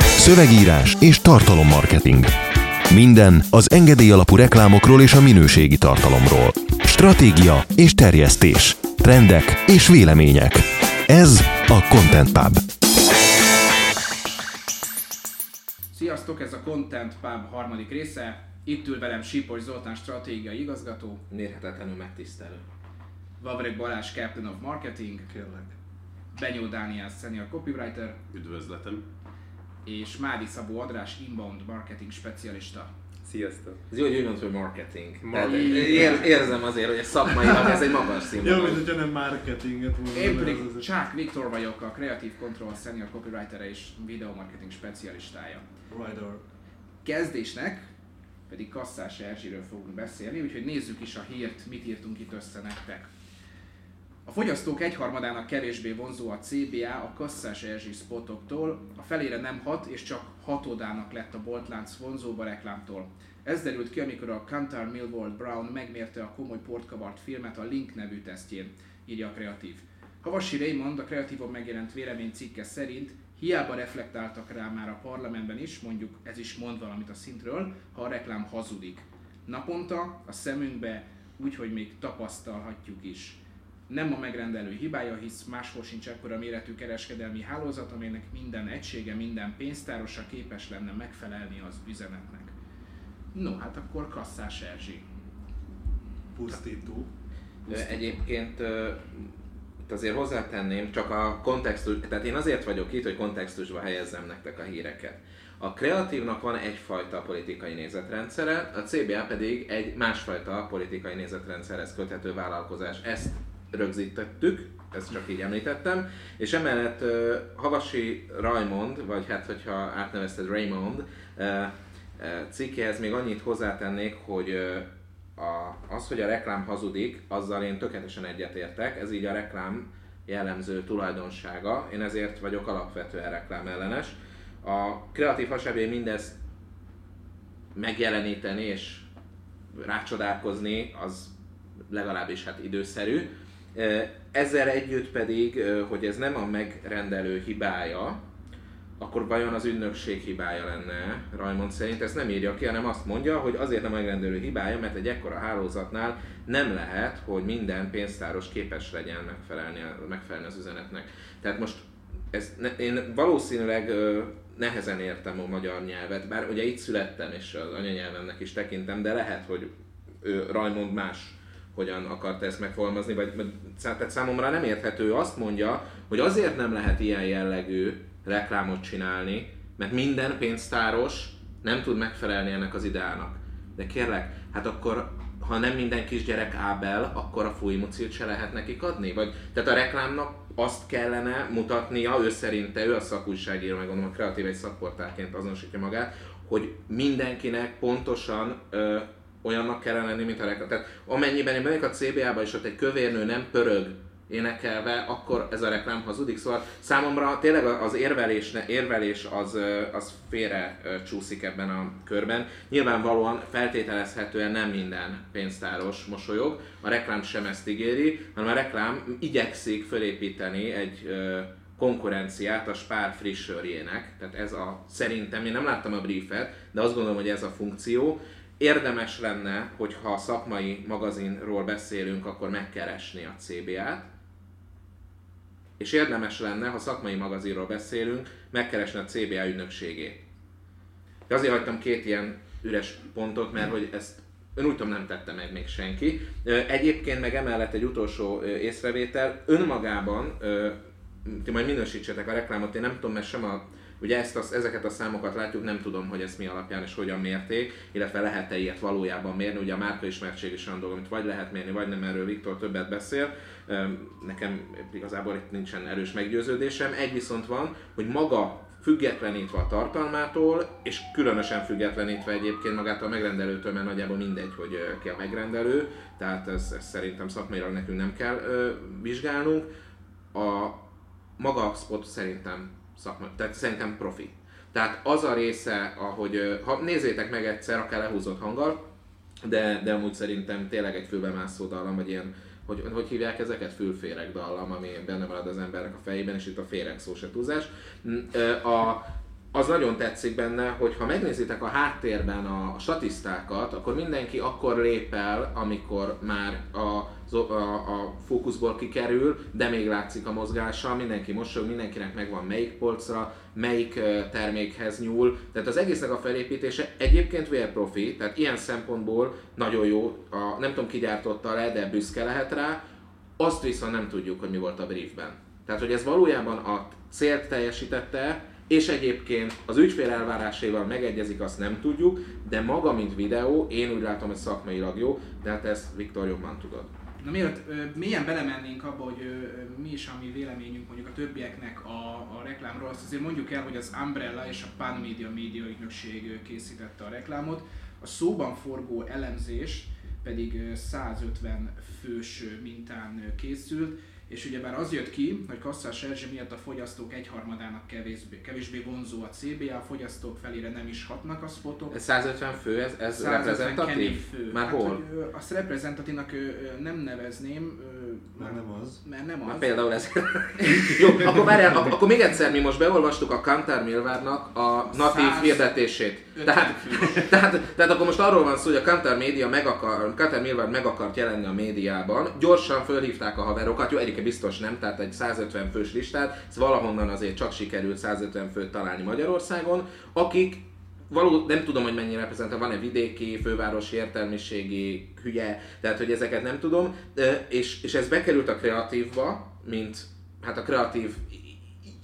Szövegírás és tartalommarketing. Minden az engedély alapú reklámokról és a minőségi tartalomról. Stratégia és terjesztés. Trendek és vélemények. Ez a Content Pub. Sziasztok, ez a Content Pub harmadik része. Itt ül velem Sipos Zoltán, stratégiai igazgató, Mérhetetlenül megtisztelő. Vavreg Balázs, Captain of Marketing, Kérlek. Benyó Dániel, Senior Copywriter, Üdvözletem. és Mádi Szabó Adrás, Inbound Marketing Specialista. Sziasztok! Ez jó, hogy úgy mondod, hogy marketing. Mar- ér, érzem azért, hogy a szakmailag ez egy magas Jó, színvonal. mint hogyha nem marketinget volna. Én pedig ez- Csák Viktor vagyok, a Creative Control Senior Copywriter és Video Marketing Specialistája. Rider. Kezdésnek pedig Kasszás Erzsiről fogunk beszélni, úgyhogy nézzük is a hírt, mit írtunk itt össze nektek. A fogyasztók egyharmadának kevésbé vonzó a CBA a kasszás Erzsi spotoktól, a felére nem hat és csak hatodának lett a boltlánc vonzóbb reklámtól. Ez derült ki, amikor a Kantar Millward Brown megmérte a komoly portkavart filmet a Link nevű tesztjén, írja a kreatív. Havasi Raymond, a kreatívon megjelent véleménycikke szerint hiába reflektáltak rá már a parlamentben is, mondjuk ez is mond valamit a szintről, ha a reklám hazudik. Naponta a szemünkbe úgy, hogy még tapasztalhatjuk is. Nem a megrendelő hibája, hisz máshol sincs ekkora méretű kereskedelmi hálózat, amelynek minden egysége, minden pénztárosa képes lenne megfelelni az üzenetnek. No, hát akkor kasszás Erzsi. Pusztító. Egyébként itt azért hozzátenném, csak a kontextus, tehát én azért vagyok itt, hogy kontextusba helyezzem nektek a híreket. A kreatívnak van egyfajta politikai nézetrendszere, a CBA pedig egy másfajta politikai nézetrendszerhez köthető vállalkozás. Ezt rögzítettük, ezt csak így említettem, és emellett ö, Havasi Raymond, vagy hát hogyha átnevezted Raymond, ö, ö, cikkéhez még annyit hozzátennék, hogy ö, a, az, hogy a reklám hazudik, azzal én tökéletesen egyetértek, ez így a reklám jellemző tulajdonsága, én ezért vagyok alapvetően reklám ellenes. A kreatív hasábé mindezt megjeleníteni és rácsodálkozni, az legalábbis hát időszerű. Ezzel együtt pedig, hogy ez nem a megrendelő hibája, akkor vajon az ügynökség hibája lenne, Rajmond szerint ezt nem írja ki, hanem azt mondja, hogy azért nem a megrendelő hibája, mert egy ekkora hálózatnál nem lehet, hogy minden pénztáros képes legyen megfelelni, megfelelni az üzenetnek. Tehát most ez, én valószínűleg nehezen értem a magyar nyelvet, bár ugye itt születtem és az anyanyelvemnek is tekintem, de lehet, hogy ő, Rajmond más hogyan akarta ezt megfogalmazni, vagy tehát számomra nem érthető. Azt mondja, hogy azért nem lehet ilyen jellegű reklámot csinálni, mert minden pénztáros nem tud megfelelni ennek az ideának. De kérlek, hát akkor ha nem minden kisgyerek Ábel, akkor a fújmucilt se lehet nekik adni? Vagy, tehát a reklámnak azt kellene mutatnia, ő szerinte, ő a szakújságíró, meg gondolom a kreatív egy szakportálként azonosítja magát, hogy mindenkinek pontosan ö, olyannak kellene lenni, mint a reklám. Tehát amennyiben én a CBA-ba, és ott egy kövérnő nem pörög énekelve, akkor ez a reklám hazudik. Szóval számomra tényleg az érvelés, érvelés az, az félre csúszik ebben a körben. Nyilvánvalóan feltételezhetően nem minden pénztáros mosolyog, a reklám sem ezt ígéri, hanem a reklám igyekszik fölépíteni egy konkurenciát a Spár frissörjének. Tehát ez a, szerintem, én nem láttam a briefet, de azt gondolom, hogy ez a funkció. Érdemes lenne, hogyha a szakmai magazinról beszélünk, akkor megkeresni a CBA-t, és érdemes lenne, ha szakmai magazinról beszélünk, megkeresni a CBA ügynökségét. De azért hagytam két ilyen üres pontot, mert hogy ezt ön úgy tudom nem tette meg még senki. Egyébként meg emellett egy utolsó észrevétel, önmagában, ti majd minősítsetek a reklámot, én nem tudom, mert sem a Ugye ezt az, ezeket a számokat látjuk, nem tudom, hogy ezt mi alapján és hogyan mérték, illetve lehet-e ilyet valójában mérni. Ugye a márkaismertség is olyan dolog, amit vagy lehet mérni, vagy nem, erről Viktor többet beszél. Nekem igazából itt nincsen erős meggyőződésem. Egy viszont van, hogy maga függetlenítve a tartalmától, és különösen függetlenítve egyébként magát a megrendelőtől, mert nagyjából mindegy, hogy ki a megrendelő, tehát ezt, ezt szerintem szakmailag nekünk nem kell ö, vizsgálnunk. A maga spot szerintem szakma, tehát szerintem profi. Tehát az a része, ahogy, ha nézzétek meg egyszer, akár lehúzott hanggal, de, de amúgy szerintem tényleg egy fülbemászó dallam, vagy ilyen hogy, hogy hívják ezeket? Fülféreg dallam, ami benne marad az embernek a fejében, és itt a féreg szó se túlzás. Ö, A, az nagyon tetszik benne, hogy ha megnézitek a háttérben a statisztákat, akkor mindenki akkor lép el, amikor már a, a, a fókuszból kikerül, de még látszik a mozgása, mindenki mosolyog, mindenkinek megvan melyik polcra, melyik termékhez nyúl. Tehát az egésznek a felépítése egyébként vérprofi, tehát ilyen szempontból nagyon jó, a, nem tudom ki gyártotta le, de büszke lehet rá, azt viszont nem tudjuk, hogy mi volt a briefben. Tehát, hogy ez valójában a célt teljesítette, és egyébként az ügyfél elvárásaival megegyezik, azt nem tudjuk, de maga, mint videó, én úgy látom, hogy szakmailag jó, de hát ezt Viktor jobban tudod. Na ö, mélyen belemennénk abba, hogy ö, mi is a mi véleményünk mondjuk a többieknek a, a reklámról, azt azért mondjuk el, hogy az Umbrella és a Pan Media Media ügynökség készítette a reklámot. A szóban forgó elemzés pedig ö, 150 fős mintán készült, és ugyebár az jött ki, hogy Kasszás Erzsé miatt a fogyasztók egyharmadának kevésbé, kevésbé vonzó a CBA, a fogyasztók felére nem is hatnak a spotok. Ez 150 fő, ez, ez 150 reprezentatív? fő. Már hát, hol? Hogy, azt reprezentatívnak nem nevezném, Már nem az. mert nem az. például ez. Jó, akkor várjál, ak- akkor még egyszer mi most beolvastuk a Kantar Milvárnak a natív hirdetését. 50 Tehát, tehát, tehát akkor most arról van szó, hogy a Kantar Média meg akar, Kantar Milvár meg akart jelenni a médiában, gyorsan fölhívták a haverokat, jó, egyébként biztos nem, tehát egy 150 fős listát, ez valahonnan azért csak sikerült 150 főt találni Magyarországon, akik való, nem tudom, hogy mennyire reprezentál, van-e vidéki, fővárosi értelmiségi, hülye, tehát hogy ezeket nem tudom, és, és ez bekerült a kreatívba, mint hát a kreatív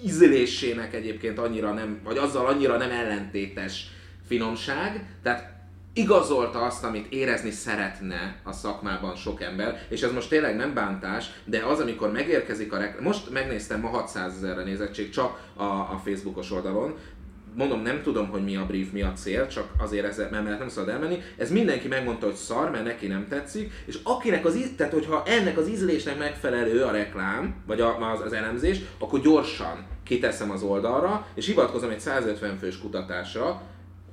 ízlésének egyébként annyira nem, vagy azzal annyira nem ellentétes finomság, tehát igazolta azt, amit érezni szeretne a szakmában sok ember, és ez most tényleg nem bántás, de az, amikor megérkezik a reklám, most megnéztem, ma 600 ezerre nézettség csak a, a Facebookos oldalon, mondom, nem tudom, hogy mi a brief, mi a cél, csak azért ezzel, mert nem szabad elmenni. Ez mindenki megmondta, hogy szar, mert neki nem tetszik, és akinek az, íz- tehát hogyha ennek az ízlésnek megfelelő a reklám, vagy a, az, az elemzés, akkor gyorsan kiteszem az oldalra, és hivatkozom egy 150 fős kutatásra,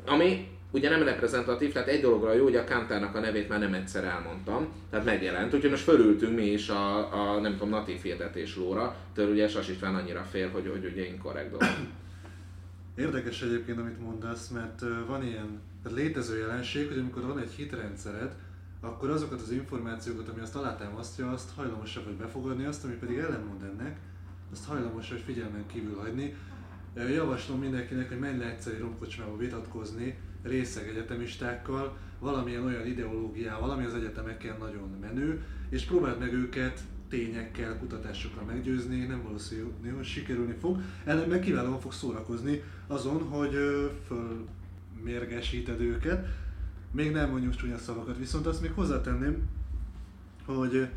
ami ugye nem reprezentatív, tehát egy dologra jó, hogy a Kantárnak a nevét már nem egyszer elmondtam, tehát megjelent, úgyhogy most fölültünk mi is a, a nem tudom, natív hirdetés lóra, től ugye Sas István annyira fél, hogy, hogy ugye inkorrekt dolog. Érdekes egyébként, amit mondasz, mert van ilyen tehát létező jelenség, hogy amikor van egy hitrendszered, akkor azokat az információkat, ami azt alátámasztja, azt hajlamosabb vagy befogadni, azt, ami pedig ellenmond ennek, azt hajlamos vagy figyelmen kívül hagyni. Javaslom mindenkinek, hogy menj le egyszer egy romkocsmába vitatkozni részeg egyetemistákkal, valamilyen olyan ideológiával, ami az egyetemeken nagyon menő, és próbáld meg őket tényekkel, kutatásokkal meggyőzni, nem valószínű, hogy sikerülni fog, ellenben kiválóan fog szórakozni azon, hogy fölmérgesíted őket. Még nem mondjuk csúnya szavakat, viszont azt még hozzátenném, hogy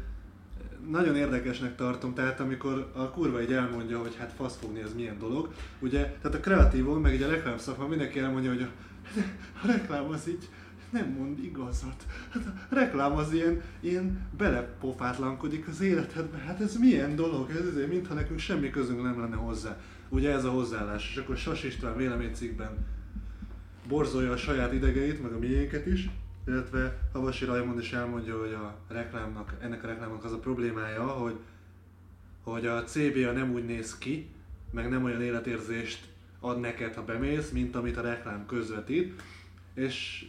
nagyon érdekesnek tartom, tehát amikor a kurva így elmondja, hogy hát faszfogni ez milyen dolog, ugye, tehát a kreatívon, meg így a reklám szakma mindenki elmondja, hogy a, reklám az így nem mond igazat. Hát a reklám az ilyen, ilyen belepofátlankodik az életedbe. Hát ez milyen dolog? Ez azért, mintha nekünk semmi közünk nem lenne hozzá. Ugye ez a hozzáállás. És akkor Sas István véleménycikkben borzolja a saját idegeit, meg a miénket is, illetve Havasi Rajmond is elmondja, hogy a reklámnak, ennek a reklámnak az a problémája, hogy, hogy a CBA nem úgy néz ki, meg nem olyan életérzést ad neked, ha bemész, mint amit a reklám közvetít. És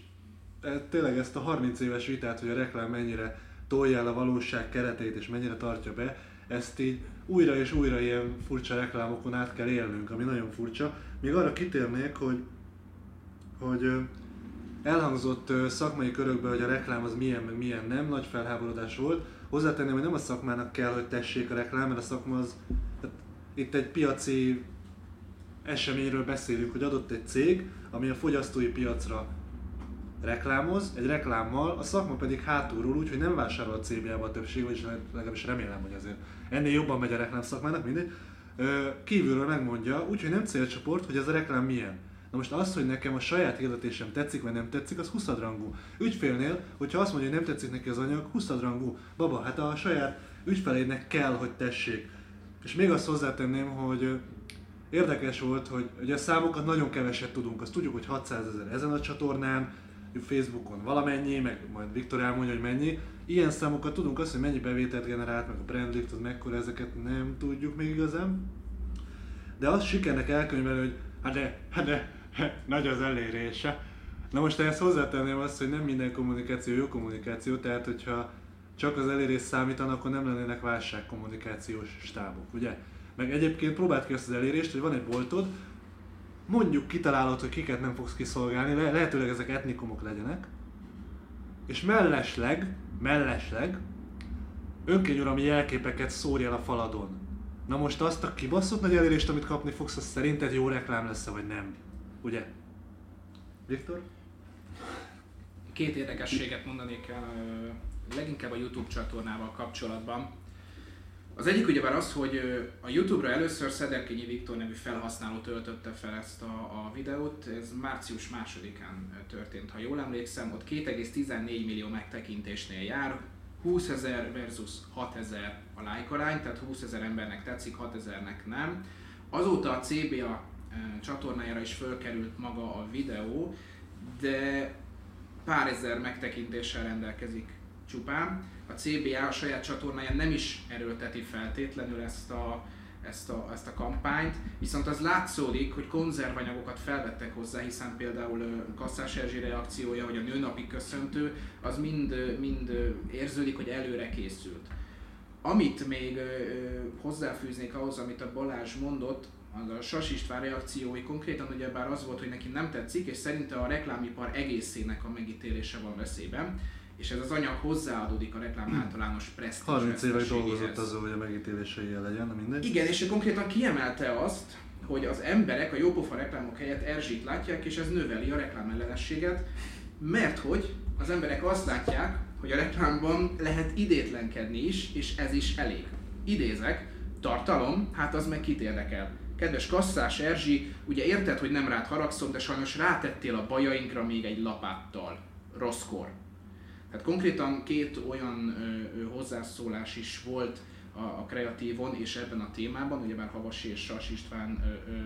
e, tényleg ezt a 30 éves vitát, hogy a reklám mennyire tolja el a valóság keretét és mennyire tartja be, ezt így újra és újra ilyen furcsa reklámokon át kell élnünk, ami nagyon furcsa. Még arra kitérnék, hogy, hogy elhangzott szakmai körökben, hogy a reklám az milyen, meg milyen nem, nagy felháborodás volt. Hozzátenném, hogy nem a szakmának kell, hogy tessék a reklám, mert a szakma az, tehát itt egy piaci eseményről beszélünk, hogy adott egy cég, ami a fogyasztói piacra reklámoz, egy reklámmal, a szakma pedig hátulról úgy, hogy nem vásárol a CBA-ba a többség, vagyis legalábbis remélem, hogy azért ennél jobban megy a reklám szakmának, mindegy. Kívülről megmondja, úgyhogy nem célcsoport, hogy ez a reklám milyen. Na most az, hogy nekem a saját hirdetésem tetszik vagy nem tetszik, az 20 rangú. Ügyfélnél, hogyha azt mondja, hogy nem tetszik neki az anyag, 20 rangú. Baba, hát a saját ügyfelédnek kell, hogy tessék. És még azt hozzátenném, hogy érdekes volt, hogy ugye a számokat nagyon keveset tudunk. Azt tudjuk, hogy 600 ezer ezen a csatornán, Facebookon valamennyi, meg majd Viktor elmondja, hogy mennyi. Ilyen számokat tudunk azt, hogy mennyi bevételt generált, meg a brand lift, az mekkora, ezeket nem tudjuk még igazán. De azt sikernek elkönyvelni, hogy hát de, hát de, nagy az elérése. Na most ehhez hozzátenném azt, hogy nem minden kommunikáció jó kommunikáció, tehát hogyha csak az elérés számítanak, akkor nem lennének válságkommunikációs stábok, ugye? Meg egyébként próbáld ki azt az elérést, hogy van egy boltod, mondjuk kitalálod, hogy kiket nem fogsz kiszolgálni, le- lehetőleg ezek etnikumok legyenek, és mellesleg, mellesleg önkényuralmi jelképeket szórj el a faladon. Na most azt a kibaszott nagy elérést, amit kapni fogsz, az szerinted jó reklám lesz vagy nem? Ugye? Viktor? Két érdekességet mondanék leginkább a YouTube csatornával kapcsolatban. Az egyik ugyebár az, hogy a YouTube-ra először Szederkényi Viktor nevű felhasználó töltötte fel ezt a, a videót, ez március másodikán történt, ha jól emlékszem, ott 2,14 millió megtekintésnél jár, 20 ezer versus 6 ezer a like arány, tehát 20 ezer embernek tetszik, 6 ezernek nem. Azóta a CBA csatornájára is fölkerült maga a videó, de pár ezer megtekintéssel rendelkezik csupán. A CBA a saját csatornáján nem is erőlteti feltétlenül ezt a, ezt a, ezt a kampányt, viszont az látszódik, hogy konzervanyagokat felvettek hozzá, hiszen például Kasszás Erzsi reakciója, vagy a nőnapi köszöntő, az mind, mind érződik, hogy előre készült. Amit még hozzáfűznék ahhoz, amit a Balázs mondott, az a Sas István reakciói konkrétan ugyebár az volt, hogy neki nem tetszik, és szerinte a reklámipar egészének a megítélése van veszélyben, és ez az anyag hozzáadódik a reklám általános presztízs 30 évek dolgozott azon, hogy a megítélései legyen, na mindegy. Igen, és ő konkrétan kiemelte azt, hogy az emberek a jópofa reklámok helyett Erzsit látják, és ez növeli a reklámellenességet, mert hogy az emberek azt látják, hogy a reklámban lehet idétlenkedni is, és ez is elég. Idézek, tartalom, hát az meg kit érdekel. Kedves kasszás Erzsi, ugye érted, hogy nem rád haragszom, de sajnos rátettél a bajainkra még egy lapáttal. Rosszkor. Tehát konkrétan két olyan ö, hozzászólás is volt a, a kreatívon és ebben a témában, ugyebár Havasi és Sas István ö, ö,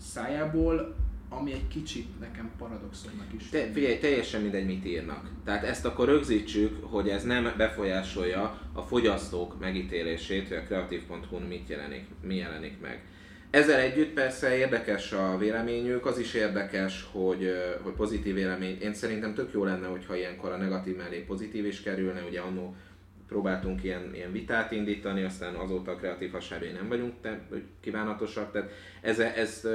szájából, ami egy kicsit nekem paradoxonnak is. Te, figyelj, teljesen mindegy, mit írnak. Tehát ezt akkor rögzítsük, hogy ez nem befolyásolja a fogyasztók megítélését, hogy a kreatív.hu-n mit jelenik, mi jelenik meg. Ezzel együtt persze érdekes a véleményük, az is érdekes, hogy, hogy pozitív vélemény. Én szerintem tök jó lenne, hogyha ilyenkor a negatív mellé pozitív is kerülne, ugye annó próbáltunk ilyen, ilyen vitát indítani, aztán azóta a kreatív hasábjai nem vagyunk te, kívánatosak, tehát ez, ez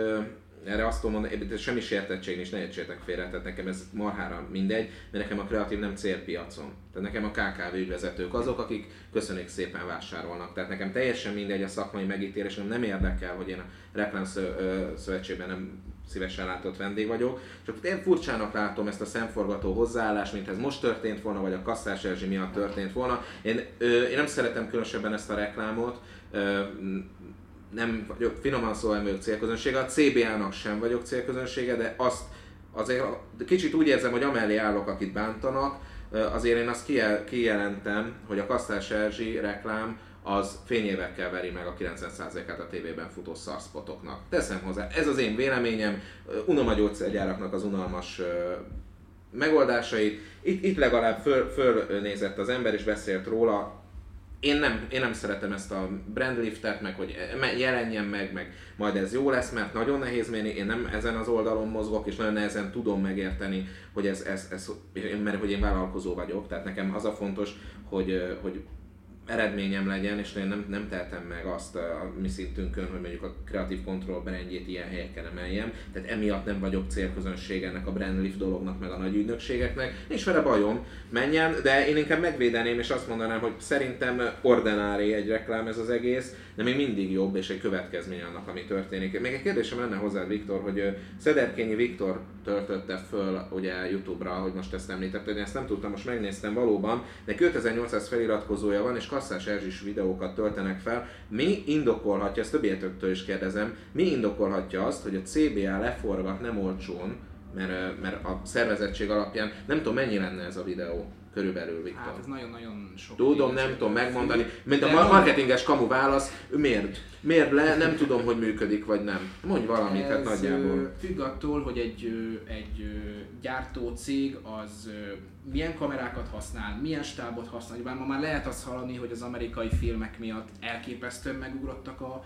erre azt tudom mondani, de semmi sértettség nincs, ne értsétek félre, tehát nekem ez marhára mindegy, mert nekem a kreatív nem célpiacon. Tehát nekem a KKV ügyvezetők azok, akik köszönik szépen vásárolnak. Tehát nekem teljesen mindegy a szakmai megítélés, nem érdekel, hogy én a ö, szövetségben nem szívesen látott vendég vagyok, csak én furcsának látom ezt a szemforgató hozzáállást, mint ez most történt volna, vagy a Kasszás Erzsi miatt történt volna. Én, ö, én nem szeretem különösebben ezt a reklámot, ö, nem vagyok, finoman szóval nem vagyok célközönsége, a CBA-nak sem vagyok célközönsége, de azt azért kicsit úgy érzem, hogy amellé állok, akit bántanak, azért én azt kijel, kijelentem, hogy a Kasztás Erzsi reklám az fényévekkel veri meg a 90%-át a tévében futó szarszpotoknak. Teszem hozzá, ez az én véleményem, unom a gyógyszergyáraknak az unalmas megoldásait. Itt, itt legalább föl, fölnézett az ember és beszélt róla, én nem, én nem szeretem ezt a brandliftet, meg hogy me- jelenjen meg, meg majd ez jó lesz, mert nagyon nehéz mérni, én nem ezen az oldalon mozgok, és nagyon nehezen tudom megérteni, hogy ez, ez, ez mert hogy én vállalkozó vagyok, tehát nekem az a fontos, hogy, hogy eredményem legyen, és én nem, nem tehetem meg azt a mi szintünkön, hogy mondjuk a kreatív kontroll brandjét ilyen helyeken emeljem, tehát emiatt nem vagyok célközönség ennek a brandlift dolognak, meg a nagy ügynökségeknek, nincs vele bajom, menjen, de én inkább megvédeném, és azt mondanám, hogy szerintem ordinári egy reklám ez az egész, de még mindig jobb, és egy következmény annak, ami történik. Még egy kérdésem lenne hozzád, Viktor, hogy ö, Szederkényi Viktor töltötte föl ugye YouTube-ra, hogy most ezt említetted, én ezt nem tudtam, most megnéztem valóban, de 2800 feliratkozója van, és kasszás Erzsis videókat töltenek fel. Mi indokolhatja, ezt többietöktől is kérdezem, mi indokolhatja azt, hogy a CBA leforgat nem olcsón, mert, mert a szervezettség alapján nem tudom mennyi lenne ez a videó körülbelül, Viktor. Hát ez nagyon-nagyon sok. Tudom, nem tudom megmondani. Mint a marketinges kamu válasz, miért? Miért le? Nem tudom, hogy működik, vagy nem. Mondj valamit, hát Ez nagyjából. ö, függ attól, hogy egy, egy gyártó cég az milyen kamerákat használ, milyen stábot használ. Bár ma már lehet azt hallani, hogy az amerikai filmek miatt elképesztően megugrottak a,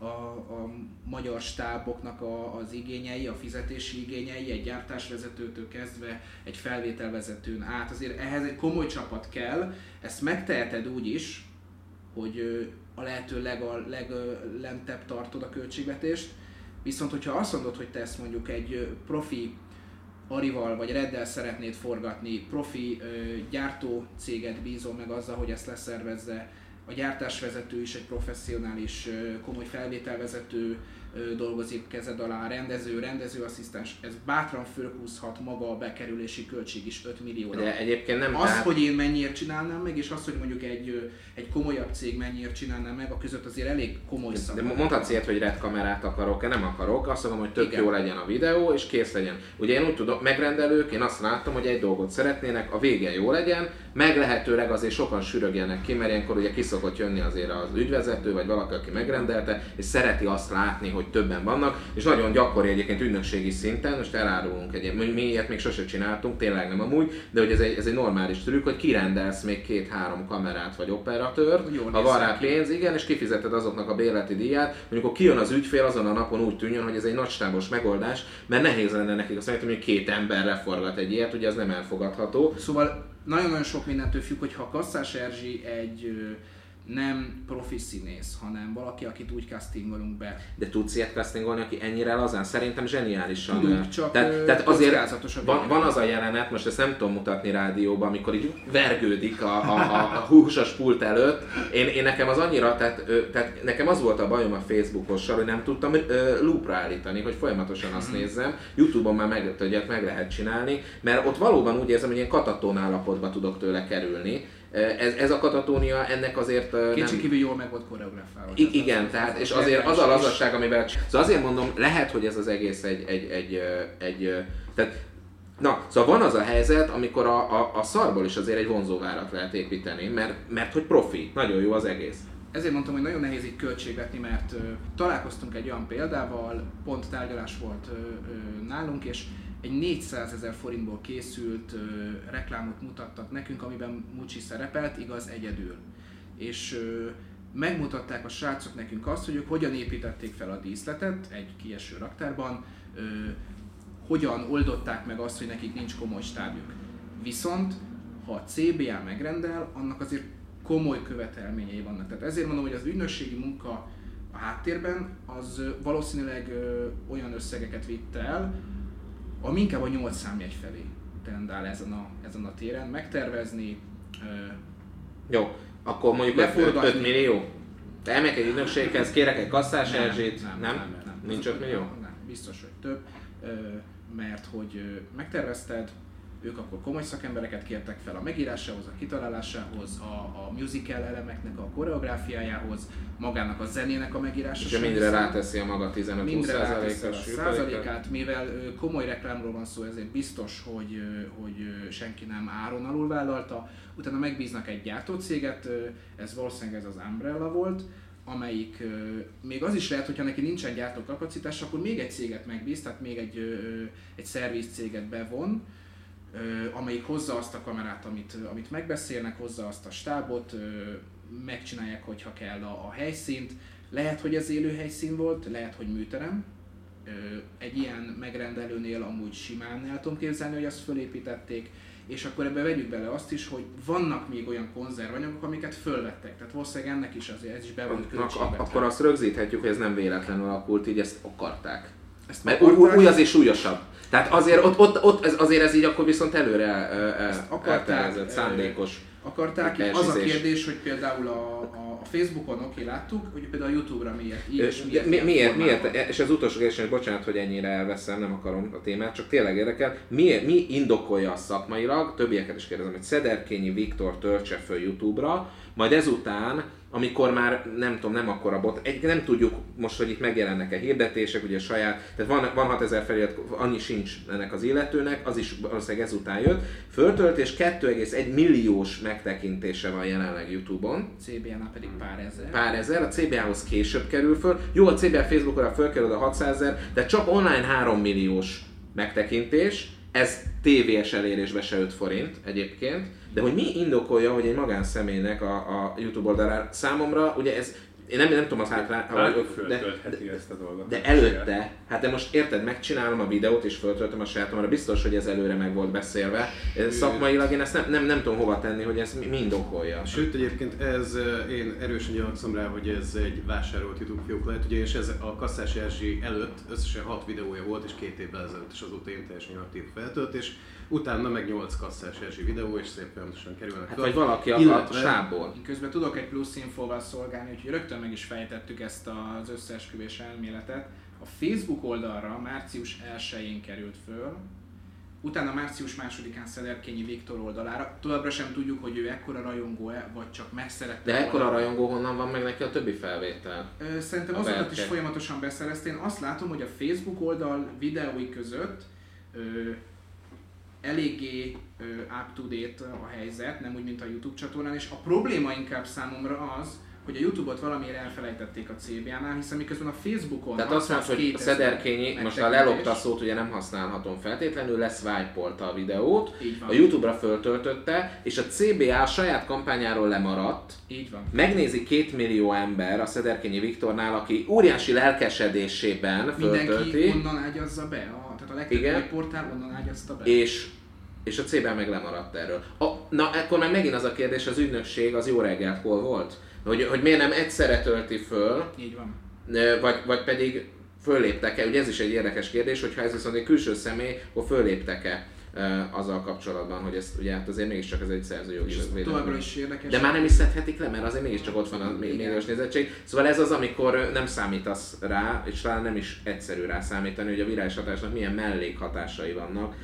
a, a magyar stáboknak a, az igényei, a fizetési igényei, egy gyártásvezetőtől kezdve egy felvételvezetőn át. Azért ehhez egy komoly csapat kell, ezt megteheted úgy is, hogy a lehető legal, leglentebb tartod a költségvetést, viszont hogyha azt mondod, hogy te ezt mondjuk egy profi Arival vagy Reddel szeretnéd forgatni, profi ö, gyártó céget bízol meg azzal, hogy ezt leszervezze, a gyártásvezető is egy professzionális, komoly felvételvezető dolgozik kezed alá, rendező, rendezőasszisztens, ez bátran fölhúzhat maga a bekerülési költség is 5 millióra. De egyébként nem Az, tehát- hogy én mennyiért csinálnám meg, és az, hogy mondjuk egy, egy komolyabb cég mennyiért csinálná meg, a között azért elég komoly szak. De mondhatsz ilyet, hogy red kamerát akarok-e, nem akarok, azt mondom, hogy tök Igen. jó legyen a videó, és kész legyen. Ugye én úgy tudom, megrendelők, én azt láttam, hogy egy dolgot szeretnének, a vége jó legyen, meg lehetőleg azért sokan sürögjenek ki, mert ilyenkor ugye ki szokott jönni azért az ügyvezető, vagy valaki, aki megrendelte, és szereti azt látni, hogy többen vannak, és nagyon gyakori egyébként ügynökségi szinten, most elárulunk egy, mi ilyet még sose csináltunk, tényleg nem amúgy, de hogy ez egy, ez egy normális trükk, hogy kirendelsz még két-három kamerát vagy operatőrt, Jól ha van rá pénz, igen, és kifizeted azoknak a bérleti díját, mondjuk akkor kijön az ügyfél azon a napon úgy tűnjön, hogy ez egy nagystábos megoldás, mert nehéz lenne nekik azt mondani, hogy két emberre forgat egy ilyet, ugye ez nem elfogadható. Szóval nagyon-nagyon sok mindentől függ, hogy ha Kasszás Erzsi egy nem profi színész, hanem valaki, akit úgy castingolunk be. De tudsz ilyet castingolni, aki ennyire lazán? Szerintem zseniálisan. Tudunk, csak, tehát, tehát azért van, van, az a jelenet, most ezt nem tudom mutatni rádióban, amikor így vergődik a, a, a, a húsos pult előtt. Én, én nekem az annyira, tehát, tehát nekem az volt a bajom a Facebookossal, hogy nem tudtam loopra állítani, hogy folyamatosan azt nézzem. Youtube-on már meg, tudják, meg lehet csinálni, mert ott valóban úgy érzem, hogy ilyen katatón állapotba tudok tőle kerülni. Ez, ez a katatónia ennek azért Kétség nem, kívül jól meg volt koreografálva. I- igen, tehát, és azért az a lazasság, amivel... Szóval azért mondom, lehet, hogy ez az egész egy, egy, egy, ö, egy, tehát Na, szóval van az a helyzet, amikor a, a, a szarból is azért egy vonzóvárat lehet építeni, mert, mert hogy profi, nagyon jó az egész. Ezért mondtam, hogy nagyon nehéz így költségvetni, mert ö, találkoztunk egy olyan példával, pont tárgyalás volt ö, ö, nálunk, és egy 400 ezer forintból készült ö, reklámot mutattak nekünk, amiben Mucsi szerepelt, igaz, egyedül. És ö, megmutatták a srácok nekünk azt, hogy ők hogyan építették fel a díszletet egy kieső raktárban, ö, hogyan oldották meg azt, hogy nekik nincs komoly stábjuk. Viszont, ha a CBA megrendel, annak azért komoly követelményei vannak. Tehát ezért mondom, hogy az ügynökségi munka a háttérben az valószínűleg ö, olyan összegeket vitt el, ami inkább a 8 számjegy felé tendál ezen a, ezen a téren. Megtervezni, ö, Jó, akkor mondjuk Leforgatni. 5 millió? Te elmegyek egy ügynökséghez, kérek egy kasszás Nem, Erzsét, nem, nem? nem, nem. Nincs 5 millió? Nem, biztos, hogy több, ö, mert hogy ö, megtervezted, ők akkor komoly szakembereket kértek fel a megírásához, a kitalálásához, a, a musical elemeknek a koreográfiájához, magának a zenének a megírása. És mindre ráteszi a maga 15-20 mindre ráteszi a százalékos százalékát, mivel komoly reklámról van szó, ezért biztos, hogy, hogy senki nem áron alul vállalta. Utána megbíznak egy gyártócéget, ez valószínűleg ez az Umbrella volt, amelyik még az is lehet, hogyha neki nincsen gyártó kapacitás, akkor még egy céget megbíz, tehát még egy, egy szerviz céget bevon, amelyik hozza azt a kamerát, amit, amit megbeszélnek, hozza azt a stábot, megcsinálják, hogyha kell a, a helyszínt. Lehet, hogy ez élő helyszín volt, lehet, hogy műterem. Egy ilyen megrendelőnél amúgy simán el tudom képzelni, hogy azt fölépítették, és akkor ebbe vegyük bele azt is, hogy vannak még olyan konzervanyagok, amiket fölvettek. Tehát valószínűleg ennek is azért ez is be van költségvetve. Akkor azt rögzíthetjük, hogy ez nem véletlenül alakult, így ezt akarták. Ezt Mert új, új azért súlyosabb. Tehát azért ott, ott, ott ez, azért ez így akkor viszont előre el, el, akarták, eltervezett, szándékos. akarták. Az a kérdés, hogy például a, a, Facebookon oké láttuk, hogy például a Youtube-ra miért és miért, miért, formában. miért, és az utolsó kérdés, és bocsánat, hogy ennyire elveszem, nem akarom a témát, csak tényleg érdekel, mi, mi indokolja azt szakmailag, többieket is kérdezem, hogy Szederkényi Viktor töltse föl YouTube-ra, majd ezután amikor már nem tudom, nem akkora bot, egy, nem tudjuk most, hogy itt megjelennek-e hirdetések, ugye saját, tehát van, van 6000 felirat, annyi sincs ennek az illetőnek, az is valószínűleg ezután jött, föltölt, és 2,1 milliós megtekintése van jelenleg Youtube-on. CBA-nál pedig pár ezer. Pár ezer, a CBA-hoz később kerül föl. Jó, a CBA Facebookra fölkerül a 600 ezer, de csak online 3 milliós megtekintés, ez tévés elérésbe se 5 forint egyébként, de hogy mi indokolja, hogy egy magánszemélynek a, a YouTube oldalára számomra, ugye ez én nem, nem tudom az hátrá, de, de, ezt a dolgot. De előtte, hát de most érted, megcsinálom a videót és föltöltöm a sajátomra, biztos, hogy ez előre meg volt beszélve. Szakmailag én ezt nem, nem, nem tudom hova tenni, hogy ez mi indokolja. Sőt, egyébként ez, én erősen gyanakszom rá, hogy ez egy vásárolt YouTube fiók lehet, ugye, és ez a Kasszás Erzsi előtt összesen 6 videója volt, és két évvel ezelőtt is azóta én teljesen aktív feltöltés utána meg 8 kasszás első videó, és szép folyamatosan kerülnek hát, vagy valaki akart a sából. Közben tudok egy plusz infóval szolgálni, úgyhogy rögtön meg is fejtettük ezt az összeesküvés elméletet. A Facebook oldalra március 1-én került föl, utána március másodikán Szederkényi Viktor oldalára. Továbbra sem tudjuk, hogy ő ekkora rajongó-e, vagy csak megszerette. De ekkora rajongó honnan van meg neki a többi felvétel? Szerintem azokat is folyamatosan beszerezte. Én azt látom, hogy a Facebook oldal videói között eléggé up-to-date a helyzet, nem úgy, mint a YouTube csatornán, és a probléma inkább számomra az, hogy a Youtube-ot valamiért elfelejtették a CBA-nál, hiszen miközben a Facebookon Tehát azt mondod, hogy Szederkényi, most a lelopta szót ugye nem használhatom feltétlenül, swipe a videót, a Youtube-ra föltöltötte, és a CBA a saját kampányáról lemaradt. Így van. Megnézi két millió ember a Szederkényi Viktornál, aki óriási lelkesedésében föltölti. Mindenki onnan ágyazza be a legtöbb portál onnan ágyazta be. És és a C-ben meg lemaradt erről. A, na, ekkor már megint az a kérdés, az ügynökség az jó reggelt hol volt? Hogy, hogy miért nem egyszerre tölti föl, Így van. Vagy, vagy pedig fölléptek-e, ugye ez is egy érdekes kérdés, hogyha ez viszont egy külső személy, akkor fölléptek-e azzal kapcsolatban, hogy ezt ugye hát azért mégiscsak ez egy szerzőjogi Továbbra is érdekes. De már nem is szedhetik le, mert azért mégiscsak ott van a milliós nézettség. Szóval ez az, amikor nem számítasz rá, és talán nem is egyszerű rá számítani, hogy a virális hatásnak milyen mellékhatásai vannak.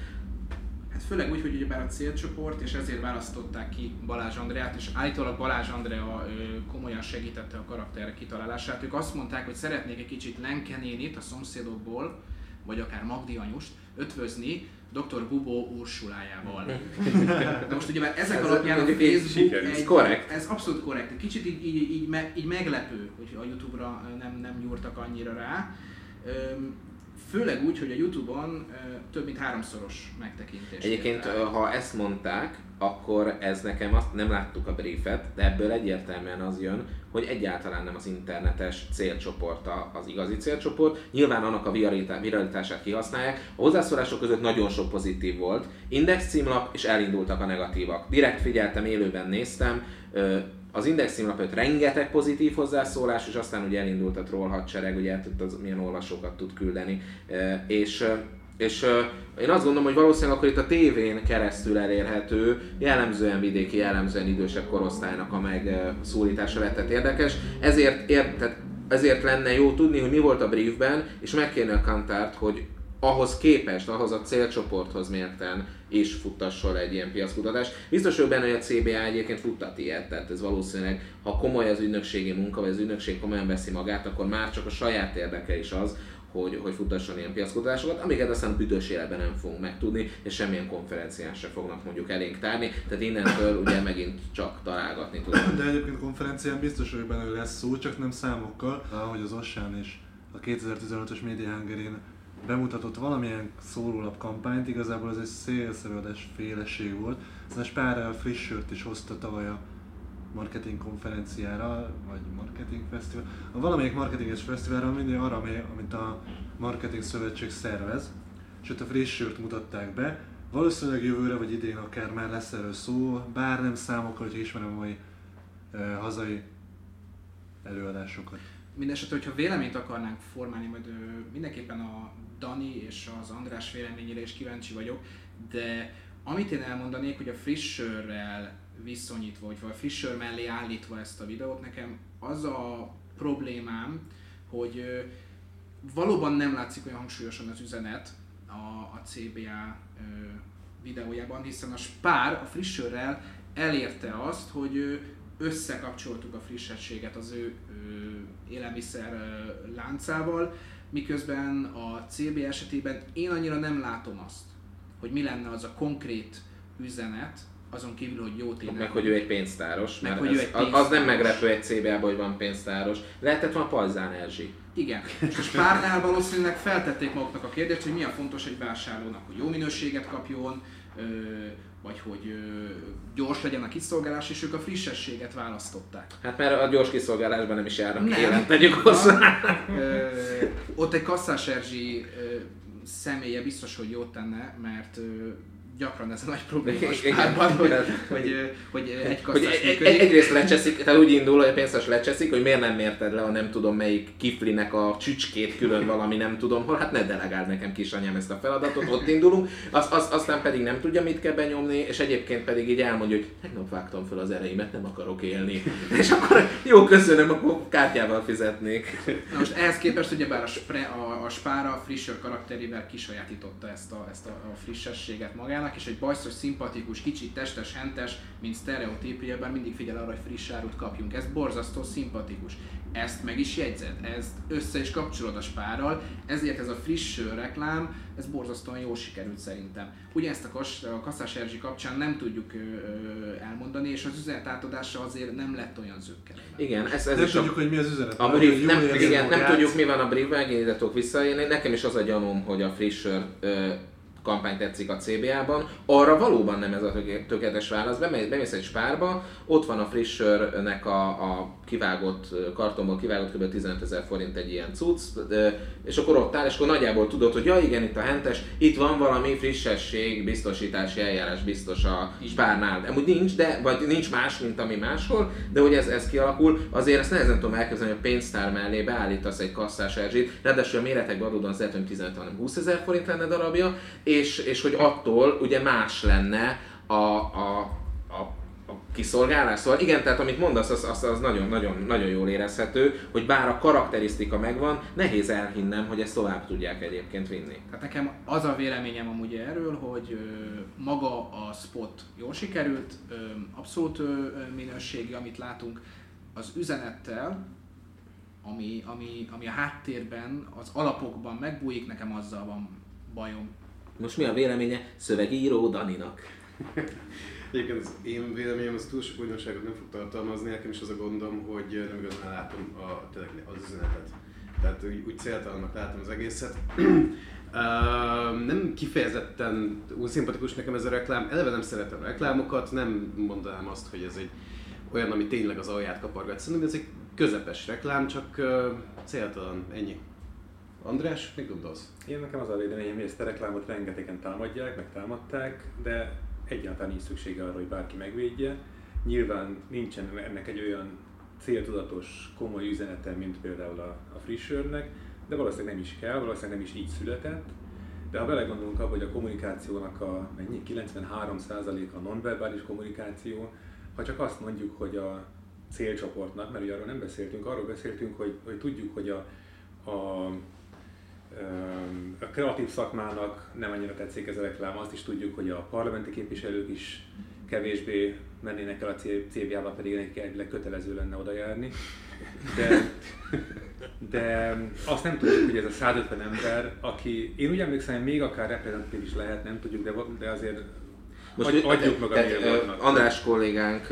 Hát főleg úgy, hogy ugyebár a célcsoport, és ezért választották ki Balázs Andreát, és állítólag Balázs Andrea komolyan segítette a karakter kitalálását. Ők azt mondták, hogy szeretnék egy kicsit Lenkenénit a szomszédokból, vagy akár Magdi anyust ötvözni, Dr. Bubó Ursulájával. De most ugye ezek ez alapján a Facebook egy, korrekt. ez abszolút korrekt. Kicsit így, így, így, me, így meglepő, hogy a Youtube-ra nem, nem gyúrtak annyira rá. Főleg úgy, hogy a Youtube-on több mint háromszoros megtekintés. Egyébként, ha ezt mondták, akkor ez nekem azt nem láttuk a briefet, de ebből egyértelműen az jön, hogy egyáltalán nem az internetes célcsoport az igazi célcsoport. Nyilván annak a viralitását kihasználják. A hozzászólások között nagyon sok pozitív volt. Index címlap, és elindultak a negatívak. Direkt figyeltem, élőben néztem, az Index címlap rengeteg pozitív hozzászólás, és aztán ugye elindult a troll hadsereg, ugye hát az milyen olvasókat tud küldeni, és és uh, én azt gondolom, hogy valószínűleg akkor itt a tévén keresztül elérhető, jellemzően vidéki, jellemzően idősebb korosztálynak a megszólítása lehetett érdekes. Ezért, ér, tehát ezért lenne jó tudni, hogy mi volt a briefben, és megkérni a Kantárt, hogy ahhoz képest, ahhoz a célcsoporthoz mérten is futtasson egy ilyen piackutatást. Biztos vagyok benne, hogy a CBA egyébként futtat ilyet, tehát ez valószínűleg, ha komoly az ügynökségi munka, vagy az ügynökség komolyan veszi magát, akkor már csak a saját érdeke is az, hogy, hogy futtasson ilyen piackutatásokat, amiket aztán büdös életben nem fogunk megtudni, és semmilyen konferencián se fognak mondjuk elénk tárni, tehát innentől ugye megint csak találgatni tudunk. De egyébként konferencián biztos, hogy benne lesz szó, csak nem számokkal, ahogy az Ossán is a 2015-ös Media Hungary bemutatott valamilyen szórólap kampányt, igazából ez egy szélszerűadás féleség volt. Ez pár friss sört is hozta tavaly a marketing konferenciára, vagy marketing fesztivál, a valamelyik marketinges fesztiválra mindig arra, amit a marketing szövetség szervez, és ott a friss sört mutatták be. Valószínűleg jövőre vagy idén akár már lesz erről szó, bár nem számokkal, hogy ismerem a mai eh, hazai előadásokat. Mindenesetre, hogyha véleményt akarnánk formálni, majd mindenképpen a Dani és az András véleményére is kíváncsi vagyok, de amit én elmondanék, hogy a friss sörrel viszonyítva, vagy Fisher mellé állítva ezt a videót, nekem az a problémám, hogy valóban nem látszik olyan hangsúlyosan az üzenet a, a CBA videójában, hiszen a Spár a Frischerrel elérte azt, hogy összekapcsoltuk a frissességet az ő, élelmiszer láncával, miközben a CB esetében én annyira nem látom azt, hogy mi lenne az a konkrét üzenet, azon kívül, hogy jó tényleg. Meg, hogy ő egy pénztáros, Meg, mert hogy ő egy az- az pénztáros. nem meglepő egy CBA-ban, hogy van pénztáros. Lehetett van Pajzán Erzsi. Igen. És a Spárnál valószínűleg feltették maguknak a kérdést, hogy milyen fontos egy vásárlónak, hogy jó minőséget kapjon, ö, vagy hogy ö, gyors legyen a kiszolgálás, és ők a frissességet választották. Hát mert a gyors kiszolgálásban nem is járnak Nem. élen, tegyük hozzá. Ö, ott egy kasszás Erzsi ö, személye biztos, hogy jót tenne, mert ö, gyakran ez a nagy probléma a Igen. Spárban, hogy, hogy, hogy ö, egy Hogy kasszás egy, egy, működik. egyrészt lecseszik, tehát úgy indul, hogy a pénzes lecseszik, hogy miért nem mérted le a nem tudom melyik kiflinek a csücskét külön valami nem tudom hol, hát ne delegáld nekem kisanyám ezt a feladatot, ott indulunk, az, az, aztán pedig nem tudja mit kell benyomni, és egyébként pedig így elmondja, hogy tegnap vágtam fel az ereimet, nem akarok élni. És akkor jó, köszönöm, akkor kártyával fizetnék. Na most ehhez képest ugyebár a, spre, a, a Spára a Frischer karakterével kisajátította ezt a, ezt a, a frissességet magának, és egy bajszos, szimpatikus, kicsit testes, hentes, mint sztereotípiában mindig figyel arra, hogy friss árut kapjunk. Ez borzasztó szimpatikus. Ezt meg is jegyzed, ezt össze is kapcsolod a spárral, ezért ez a friss reklám, ez borzasztóan jól sikerült szerintem. Ugyanezt a, kas, a Kasszás Erzsi kapcsán nem tudjuk ö, ö, elmondani, és az üzenet átadása azért nem lett olyan zökkenő. Igen, ez, ez Nem is a tudjuk, hogy mi az üzenet. A brief, nem, igen, nem tudjuk mi van a engedjetek visszaélni. Nekem is az a gyanúm, hogy a Frischer ö, kampány tetszik a CBA-ban. Arra valóban nem ez a töké- tökéletes válasz. Bemész, egy spárba, ott van a Frischernek a, a kivágott, kartonból kivágott kb. 15 ezer forint egy ilyen cucc, és akkor ott áll, és akkor nagyjából tudod, hogy ja igen, itt a hentes, itt van valami frissesség, biztosítási eljárás biztos a spárnál. Amúgy nincs, de, vagy nincs más, mint ami máshol, de hogy ez, ez kialakul, azért ezt nehezen tudom elképzelni, hogy a pénztár mellé beállítasz egy kasszás erzsét, ráadásul a méretekben adódóan az lehet, hogy 15 hanem 20 ezer forint lenne darabja, és, és hogy attól ugye más lenne a, a, a, kiszolgálás. Szóval igen, tehát amit mondasz, az, az, az nagyon, nagyon, nagyon jól érezhető, hogy bár a karakterisztika megvan, nehéz elhinnem, hogy ezt tovább tudják egyébként vinni. Tehát nekem az a véleményem amúgy erről, hogy maga a spot jól sikerült, abszolút minőségi, amit látunk, az üzenettel, ami, ami, ami a háttérben, az alapokban megbújik, nekem azzal van bajom. Most mi a véleménye szövegíró Daninak? Egyébként az én véleményem az túl sok újdonságot nem fog tartalmazni, nekem is az a gondom, hogy nem igazán látom a, tényleg az üzenetet. Tehát úgy, úgy céltalannak látom az egészet. Uh, nem kifejezetten úgy szimpatikus nekem ez a reklám, eleve nem szeretem a reklámokat, nem mondanám azt, hogy ez egy olyan, ami tényleg az alját kapargat. Szerintem ez egy közepes reklám, csak uh, céltalan, ennyi. András, mit gondolsz? Én nekem az a véleményem, hogy ezt a reklámot rengetegen támadják, meg támadták, de egyáltalán nincs szüksége arra, hogy bárki megvédje. Nyilván nincsen ennek egy olyan céltudatos, komoly üzenete, mint például a, a Frischernek, de valószínűleg nem is kell, valószínűleg nem is így született. De ha belegondolunk abba, hogy a kommunikációnak a mennyi, 93%-a nonverbális kommunikáció, ha csak azt mondjuk, hogy a célcsoportnak, mert ugye arról nem beszéltünk, arról beszéltünk, hogy, hogy tudjuk, hogy a, a a kreatív szakmának nem annyira tetszik ez a reklám, azt is tudjuk, hogy a parlamenti képviselők is kevésbé mennének el a CBA-ba, pedig nekik elvileg kötelező lenne oda járni. De, de azt nem tudjuk, hogy ez a 150 ember, aki, én úgy emlékszem, még akár reprezentatív is lehet, nem tudjuk, de, de azért Most Adj- adjuk meg a tehát, András kollégánk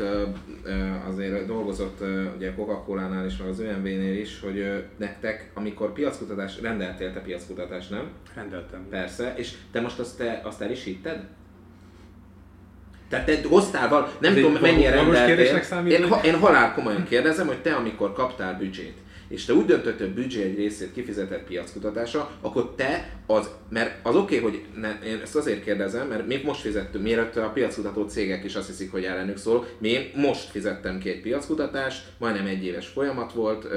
azért dolgozott ugye Coca-Cola-nál és meg az ÖMV-nél is, hogy nektek, amikor piackutatás, rendeltél te piackutatást, nem? rendeltem. Persze, és te most azt, te, azt el is hitted? Tehát te hoztál val, nem Ez tudom mennyire rendeltél. Én, én halál komolyan kérdezem, hogy te amikor kaptál büdzsét, és te úgy döntötted, hogy büdzsé egy részét kifizetett piackutatásra, akkor te az, mert az oké, okay, hogy ne, én ezt azért kérdezem, mert mi most fizettünk, mielőtt a piackutató cégek is azt hiszik, hogy ellenük szól, mi most fizettem ki egy piackutatást, majdnem egy éves folyamat volt,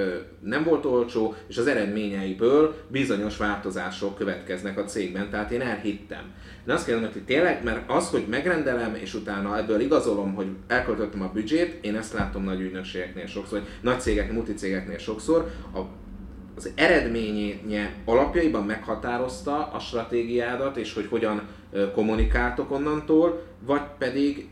nem volt olcsó, és az eredményeiből bizonyos változások következnek a cégben, tehát én elhittem. De azt kérdezem, hogy tényleg, mert az, hogy megrendelem, és utána ebből igazolom, hogy elköltöttem a büdzsét, én ezt látom nagy ügynökségeknél sokszor, vagy nagy cégeknél, multicégeknél sokszor, a, az eredménye alapjaiban meghatározta a stratégiádat, és hogy hogyan kommunikáltok onnantól, vagy pedig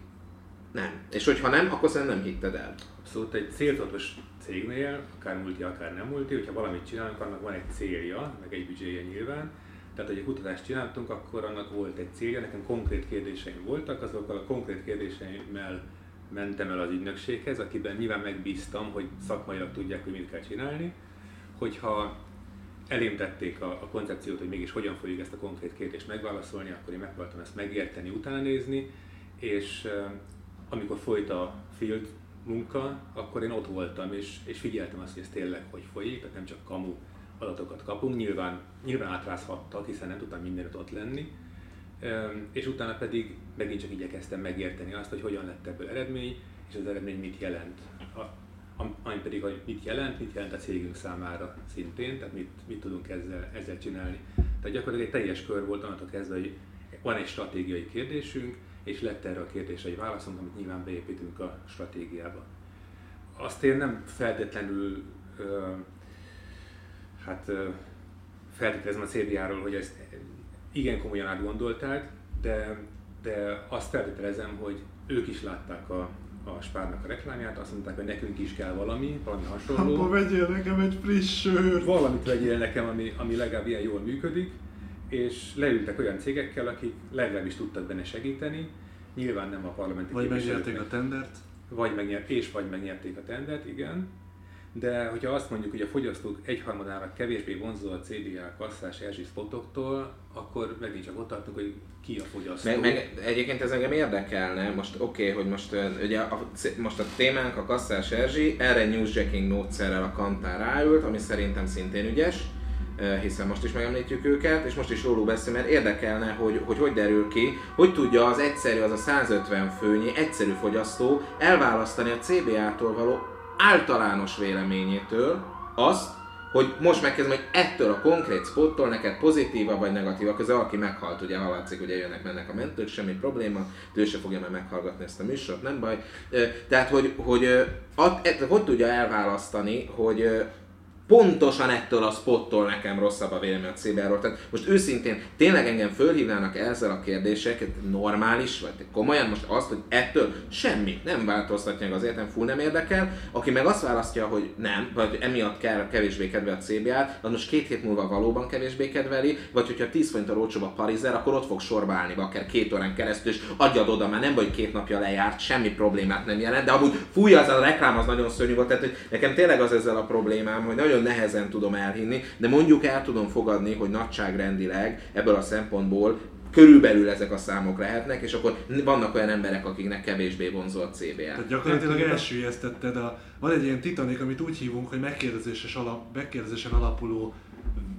Nem. És hogyha nem, akkor szerintem nem hitted el. Abszolút egy céltudatos cégnél, akár multi, akár nem multi, hogyha valamit csinálunk, annak van egy célja, meg egy büdzséje nyilván. Tehát, hogy egy kutatást csináltunk, akkor annak volt egy célja, nekem konkrét kérdéseim voltak, azokkal a konkrét kérdéseimmel mentem el az ügynökséghez, akiben nyilván megbíztam, hogy szakmailag tudják, hogy mit kell csinálni. Hogyha elém tették a, a koncepciót, hogy mégis hogyan fogjuk ezt a konkrét kérdést megválaszolni, akkor én megpróbáltam ezt megérteni, utána nézni, és amikor folyt a field munka, akkor én ott voltam, és, és figyeltem azt, hogy ez tényleg hogy folyik, tehát nem csak kamu adatokat kapunk, nyilván, nyilván átrázhattak, hiszen nem tudtam mindenütt ott lenni, és utána pedig megint csak igyekeztem megérteni azt, hogy hogyan lett ebből eredmény, és az eredmény mit jelent. Ami pedig, hogy mit jelent, mit jelent a cégünk számára szintén, tehát mit, mit tudunk ezzel, ezzel csinálni. Tehát gyakorlatilag egy teljes kör volt onnantól kezdve, hogy van egy stratégiai kérdésünk, és lett erre a kérdésre egy válaszunk, amit nyilván beépítünk a stratégiába. Azt én nem feltétlenül hát feltételezem a CBA-ról, hogy ezt igen komolyan átgondolták, de, de azt feltételezem, hogy ők is látták a, a Spárnak a reklámját, azt mondták, hogy nekünk is kell valami, valami hasonló. Akkor vegyél nekem egy friss sört! Valamit vegyél nekem, ami, ami legalább ilyen jól működik, és leültek olyan cégekkel, akik legalábbis tudtak benne segíteni, nyilván nem a parlamenti Vagy megnyerték a tendert? Vagy megnyert, és vagy megnyerték a tendert, igen de hogyha azt mondjuk, hogy a fogyasztók egyharmadának kevésbé vonzó a CDA kasszás Erzsi spotoktól, akkor megint csak ott tartunk, hogy ki a fogyasztó. Meg, meg egyébként ez engem érdekelne, most oké, okay, hogy most, ugye a, most a témánk a kasszás Erzsi, erre newsjacking módszerrel a kantár ráült, ami szerintem szintén ügyes, hiszen most is megemlítjük őket, és most is róluk beszél, mert érdekelne, hogy, hogy hogy derül ki, hogy tudja az egyszerű, az a 150 főnyi egyszerű fogyasztó elválasztani a CBA-tól való általános véleményétől azt, hogy most megkezdem, hogy ettől a konkrét spottól neked pozitíva vagy negatíva, közben aki meghalt, ugye hallatszik, hogy jönnek, mennek a mentők, semmi probléma, ő se fogja már meghallgatni ezt a műsort, nem baj. Tehát, hogy, hogy, hogy, hogy tudja elválasztani, hogy pontosan ettől a spottól nekem rosszabb a vélemény a CBR-ról. Tehát most őszintén tényleg engem fölhívnának ezzel a kérdéseket, normális, vagy komolyan most azt, hogy ettől semmi nem változtatja meg az életem, full nem érdekel. Aki meg azt választja, hogy nem, vagy emiatt kell kevésbé kedve a CBR, az most két hét múlva valóban kevésbé kedveli, vagy hogyha 10 a olcsóbb a Parizer, akkor ott fog sorba állni akár két órán keresztül, és adjad oda, mert nem vagy két napja lejárt, semmi problémát nem jelent, de amúgy fújja az a reklám, az nagyon szörnyű volt, tehát hogy nekem tényleg az ezzel a problémám, hogy nagyon nagyon nehezen tudom elhinni, de mondjuk el tudom fogadni, hogy nagyságrendileg ebből a szempontból körülbelül ezek a számok lehetnek, és akkor vannak olyan emberek, akiknek kevésbé vonzó a CBA. Tehát gyakorlatilag elsüllyesztetted a... Van egy ilyen titanik, amit úgy hívunk, hogy megkérdezéses alap, megkérdezésen alapuló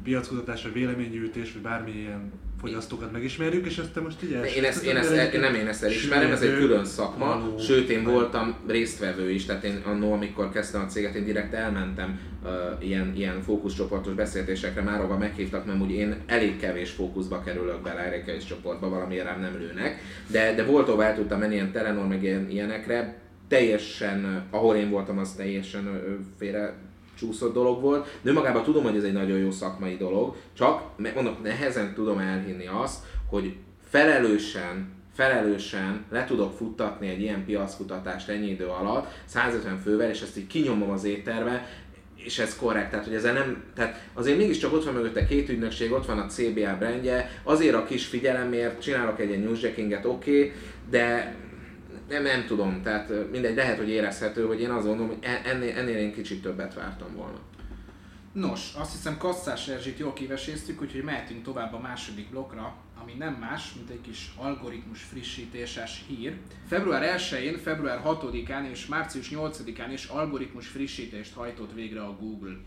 piackutatás, vagy véleménygyűjtés, vagy bármilyen fogyasztókat megismerjük, és ezt te most így Én ezt, én ezt, el, nem én ezt elismerem, ez egy külön szakma, való, sőt én voltam résztvevő is, tehát én annól, amikor kezdtem a céget, én direkt elmentem uh, ilyen, ilyen fókuszcsoportos beszélgetésekre, már ahova meghívtak, mert úgy én elég kevés fókuszba kerülök bele, elég kevés csoportba, valamiért rám nem lőnek, de, de volt, ahol el tudtam menni ilyen Telenor, meg ilyen, ilyenekre, teljesen, ahol én voltam, az teljesen félre csúszott dolog volt, de magában tudom, hogy ez egy nagyon jó szakmai dolog, csak mondom, nehezen tudom elhinni azt, hogy felelősen felelősen le tudok futtatni egy ilyen piackutatást ennyi idő alatt, 150 fővel, és ezt így kinyomom az étterbe, és ez korrekt, tehát hogy ezzel nem, tehát azért mégiscsak ott van mögötte két ügynökség, ott van a CBA brandje, azért a kis figyelemért csinálok egy ilyen newsjackinget, oké, okay, de nem, nem tudom, tehát mindegy, lehet, hogy érezhető, hogy én azt gondolom, hogy e- ennél, ennél én kicsit többet vártam volna. Nos, azt hiszem Kasszás Erzsit jól kiveséztük, úgyhogy mehetünk tovább a második blokkra, ami nem más, mint egy kis algoritmus frissítéses hír. Február 1-én, február 6-án és március 8-án is algoritmus frissítést hajtott végre a Google.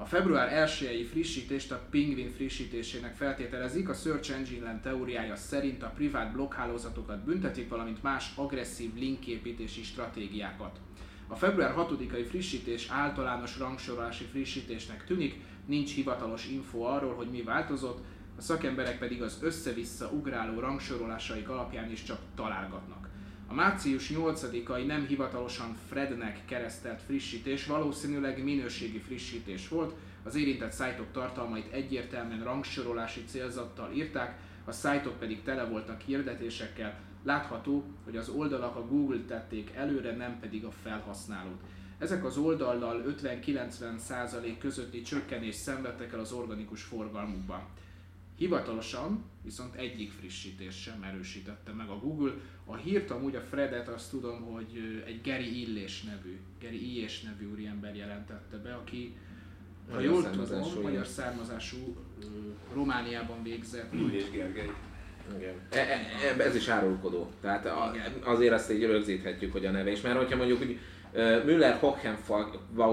A február 1-i frissítést a Penguin frissítésének feltételezik, a Search Engine teóriája szerint a privát blokkhálózatokat büntetik, valamint más agresszív linképítési stratégiákat. A február 6-ai frissítés általános rangsorolási frissítésnek tűnik, nincs hivatalos info arról, hogy mi változott, a szakemberek pedig az össze-vissza ugráló rangsorolásaik alapján is csak találgatnak. A március 8-ai nem hivatalosan Frednek keresztelt frissítés valószínűleg minőségi frissítés volt, az érintett szájtok tartalmait egyértelműen rangsorolási célzattal írták, a szájtok pedig tele voltak hirdetésekkel, Látható, hogy az oldalak a Google tették előre, nem pedig a felhasználót. Ezek az oldallal 50-90% közötti csökkenést szenvedtek el az organikus forgalmukban. Hivatalosan viszont egyik frissítés sem erősítette meg a Google. A hírt amúgy a Fredet azt tudom, hogy egy Gary Illés nevű, Gary Illés nevű úriember jelentette be, aki ha Magyar jól származású, tudom, magyar származású, Romániában végzett. Illés Gergely. Igen. E, e, ez is árulkodó. Tehát a, azért azt így rögzíthetjük, hogy a neve is. Mert hogyha mondjuk úgy Müller, ö,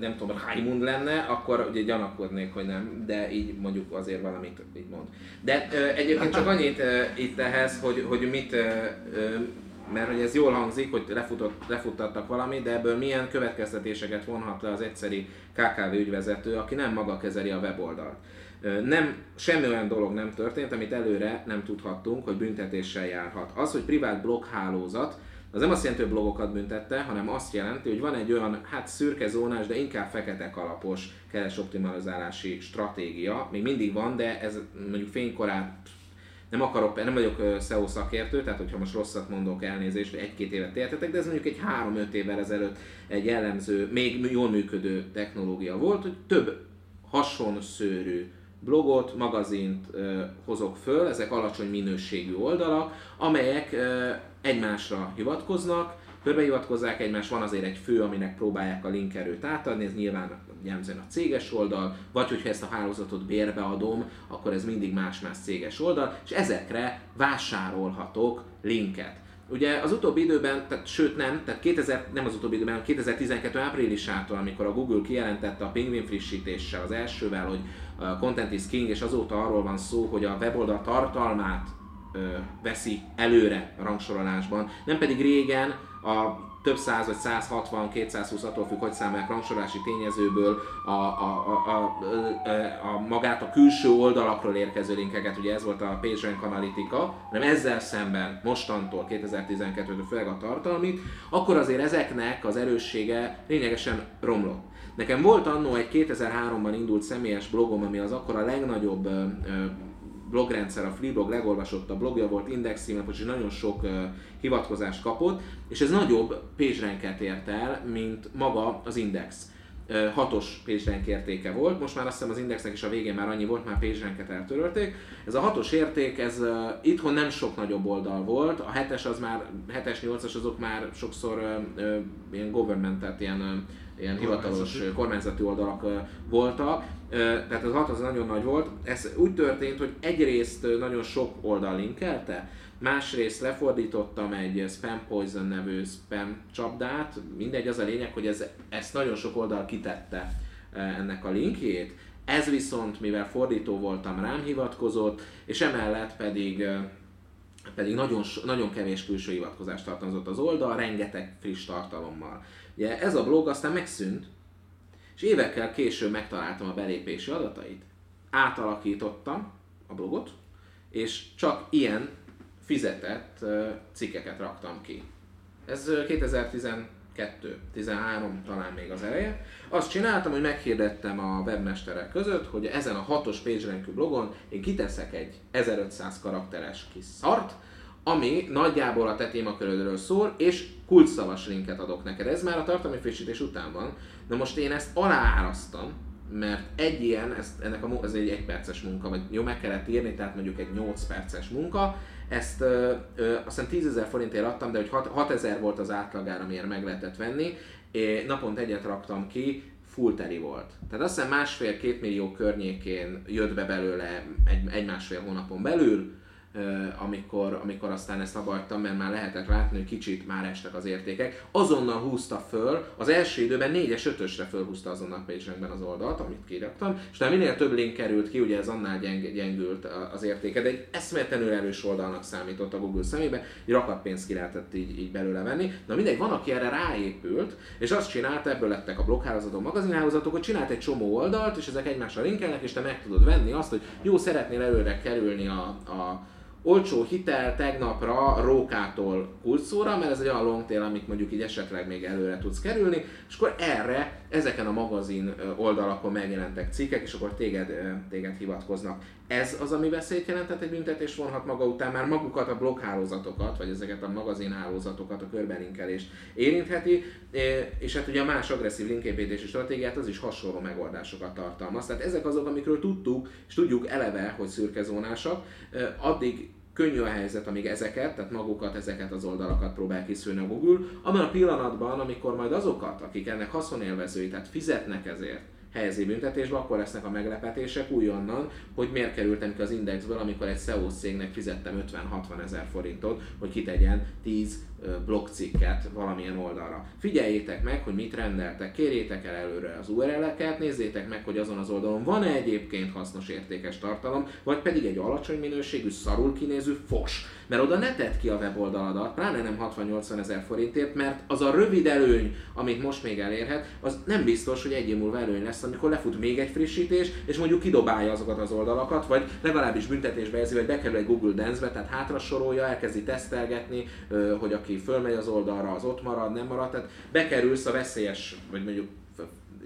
nem tudom, Raimund lenne, akkor ugye gyanakodnék, hogy nem, de így mondjuk azért valamit így mond. De egyébként csak annyit itt ehhez, hogy, hogy mit, mert hogy ez jól hangzik, hogy lefutott, lefuttattak valamit, de ebből milyen következtetéseket vonhat le az egyszeri KKV ügyvezető, aki nem maga kezeli a weboldalt. Nem, semmi olyan dolog nem történt, amit előre nem tudhattunk, hogy büntetéssel járhat. Az, hogy privát bloghálózat, az nem azt jelenti, hogy blogokat büntette, hanem azt jelenti, hogy van egy olyan, hát szürke zónás, de inkább fekete kalapos keres optimalizálási stratégia. Még mindig van, de ez mondjuk fénykorát nem akarok, nem vagyok SEO szakértő, tehát hogyha most rosszat mondok, elnézést, hogy egy-két évet értetek, de ez mondjuk egy 3-5 évvel ezelőtt egy jellemző, még jól működő technológia volt, hogy több hasonszőrű blogot, magazint hozok föl, ezek alacsony minőségű oldalak, amelyek egymásra hivatkoznak, körbehivatkozzák egymást, van azért egy fő, aminek próbálják a linkerőt átadni, ez nyilván jellemzően a céges oldal, vagy hogyha ezt a hálózatot bérbe adom, akkor ez mindig más-más céges oldal, és ezekre vásárolhatok linket. Ugye az utóbbi időben, tehát, sőt nem, tehát 2000, nem az utóbbi időben, hanem 2012 áprilisától, amikor a Google kijelentette a Penguin frissítéssel, az elsővel, hogy a Content is King, és azóta arról van szó, hogy a weboldal tartalmát veszi előre a rangsorolásban, nem pedig régen a több száz vagy 160, 220, attól függ, hogy számolják rangsorolási tényezőből a, a, a, a, a, magát a külső oldalakról érkező linkeket, ugye ez volt a PageRank analitika, hanem ezzel szemben mostantól 2012-től főleg a tartalmit, akkor azért ezeknek az erőssége lényegesen romlott. Nekem volt annó egy 2003-ban indult személyes blogom, ami az akkor a legnagyobb blogrendszer, a Freeblog legolvasottabb blogja volt, index címlapos, és nagyon sok uh, hivatkozást kapott, és ez nagyobb PageRanket ért el, mint maga az Index. Uh, hatos PageRank értéke volt, most már azt hiszem az Indexnek is a végén már annyi volt, már PageRanket eltörölték. Ez a hatos érték, ez uh, itthon nem sok nagyobb oldal volt, a hetes az már, hetes, nyolcas azok már sokszor uh, uh, ilyen government, tehát ilyen uh, ilyen hivatalos kormányzati oldalak voltak, tehát az 6 az nagyon nagy volt. Ez úgy történt, hogy egyrészt nagyon sok oldal linkelte, másrészt lefordítottam egy Spam Poison nevű spam csapdát, mindegy, az a lényeg, hogy ez, ezt nagyon sok oldal kitette ennek a linkjét, ez viszont, mivel fordító voltam, rám hivatkozott, és emellett pedig pedig nagyon, nagyon kevés külső hivatkozást tartalmazott az oldal, rengeteg friss tartalommal. Ugye ez a blog aztán megszűnt, és évekkel később megtaláltam a belépési adatait, átalakítottam a blogot, és csak ilyen fizetett cikkeket raktam ki. Ez ö, 2012, 13 talán még az eleje. Azt csináltam, hogy meghirdettem a webmesterek között, hogy ezen a hatos PageRank blogon én kiteszek egy 1500 karakteres kis szart, ami nagyjából a te témakörödről szól, és kulcsszavas linket adok neked. Ez már a tartalmi frissítés után van. Na most én ezt aláárasztam, mert egy ilyen, ez, ennek a, ez egy egyperces munka, vagy jó, meg kellett írni, tehát mondjuk egy 8 perces munka. Ezt ö, ö, azt hiszem 10 ezer forintért adtam, de hogy 6, 6 ezer volt az átlagár, amiért meg lehetett venni. É, naponta egyet raktam ki, full teli volt. Tehát azt hiszem másfél-két millió környékén jött be belőle egy, egy-másfél hónapon belül, amikor, amikor aztán ezt abbahagytam, mert már lehetett látni, hogy kicsit már estek az értékek. Azonnal húzta föl, az első időben 4-es, 5-ösre fölhúzta azonnal PageRankben az oldalt, amit kiraktam, és tehát minél több link került ki, ugye ez annál gyeng, gyengült az értéke, de egy eszméletlenül erős oldalnak számított a Google szemébe, egy rakat pénzt ki lehetett így, így belőle venni. Na mindegy, van, aki erre ráépült, és azt csinálta, ebből lettek a bloghálózatok, magazinhálózatok, hogy csinált egy csomó oldalt, és ezek egymásra linkelnek, és te meg tudod venni azt, hogy jó, szeretnél előre kerülni a, a olcsó hitel tegnapra rókától kulcsszóra, mert ez egy olyan long tail, amit mondjuk így esetleg még előre tudsz kerülni, és akkor erre ezeken a magazin oldalakon megjelentek cikkek, és akkor téged, téged hivatkoznak. Ez az, ami veszélyt jelentett, egy büntetés vonhat maga után már magukat a blogghálózatokat, vagy ezeket a magazinhálózatokat, a körbelinkelést érintheti, és hát ugye a más agresszív linképítési stratégiát az is hasonló megoldásokat tartalmaz. Tehát ezek azok, amikről tudtuk, és tudjuk eleve, hogy szürkezónásak, addig könnyű a helyzet, amíg ezeket, tehát magukat, ezeket az oldalakat próbál kiszűrni a Google. Abban a pillanatban, amikor majd azokat, akik ennek haszonélvezői, tehát fizetnek ezért, helyezi büntetésbe, akkor lesznek a meglepetések újonnan, hogy miért kerültem ki az indexből, amikor egy SEO cégnek fizettem 50-60 ezer forintot, hogy kitegyen 10 ö, blogcikket valamilyen oldalra. Figyeljétek meg, hogy mit rendeltek, kérjétek el előre az URL-eket, nézzétek meg, hogy azon az oldalon van-e egyébként hasznos értékes tartalom, vagy pedig egy alacsony minőségű, szarul kinéző fos. Mert oda ne tedd ki a weboldaladat, pláne nem 60-80 ezer forintért, mert az a rövid előny, amit most még elérhet, az nem biztos, hogy egy év múlva előny lesz, amikor lefut még egy frissítés, és mondjuk kidobálja azokat az oldalakat, vagy legalábbis büntetésbe érzi, vagy bekerül egy Google Dance-be, tehát hátra sorolja, elkezdi tesztelgetni, hogy aki fölmegy az oldalra, az ott marad, nem marad, tehát bekerülsz a veszélyes, vagy mondjuk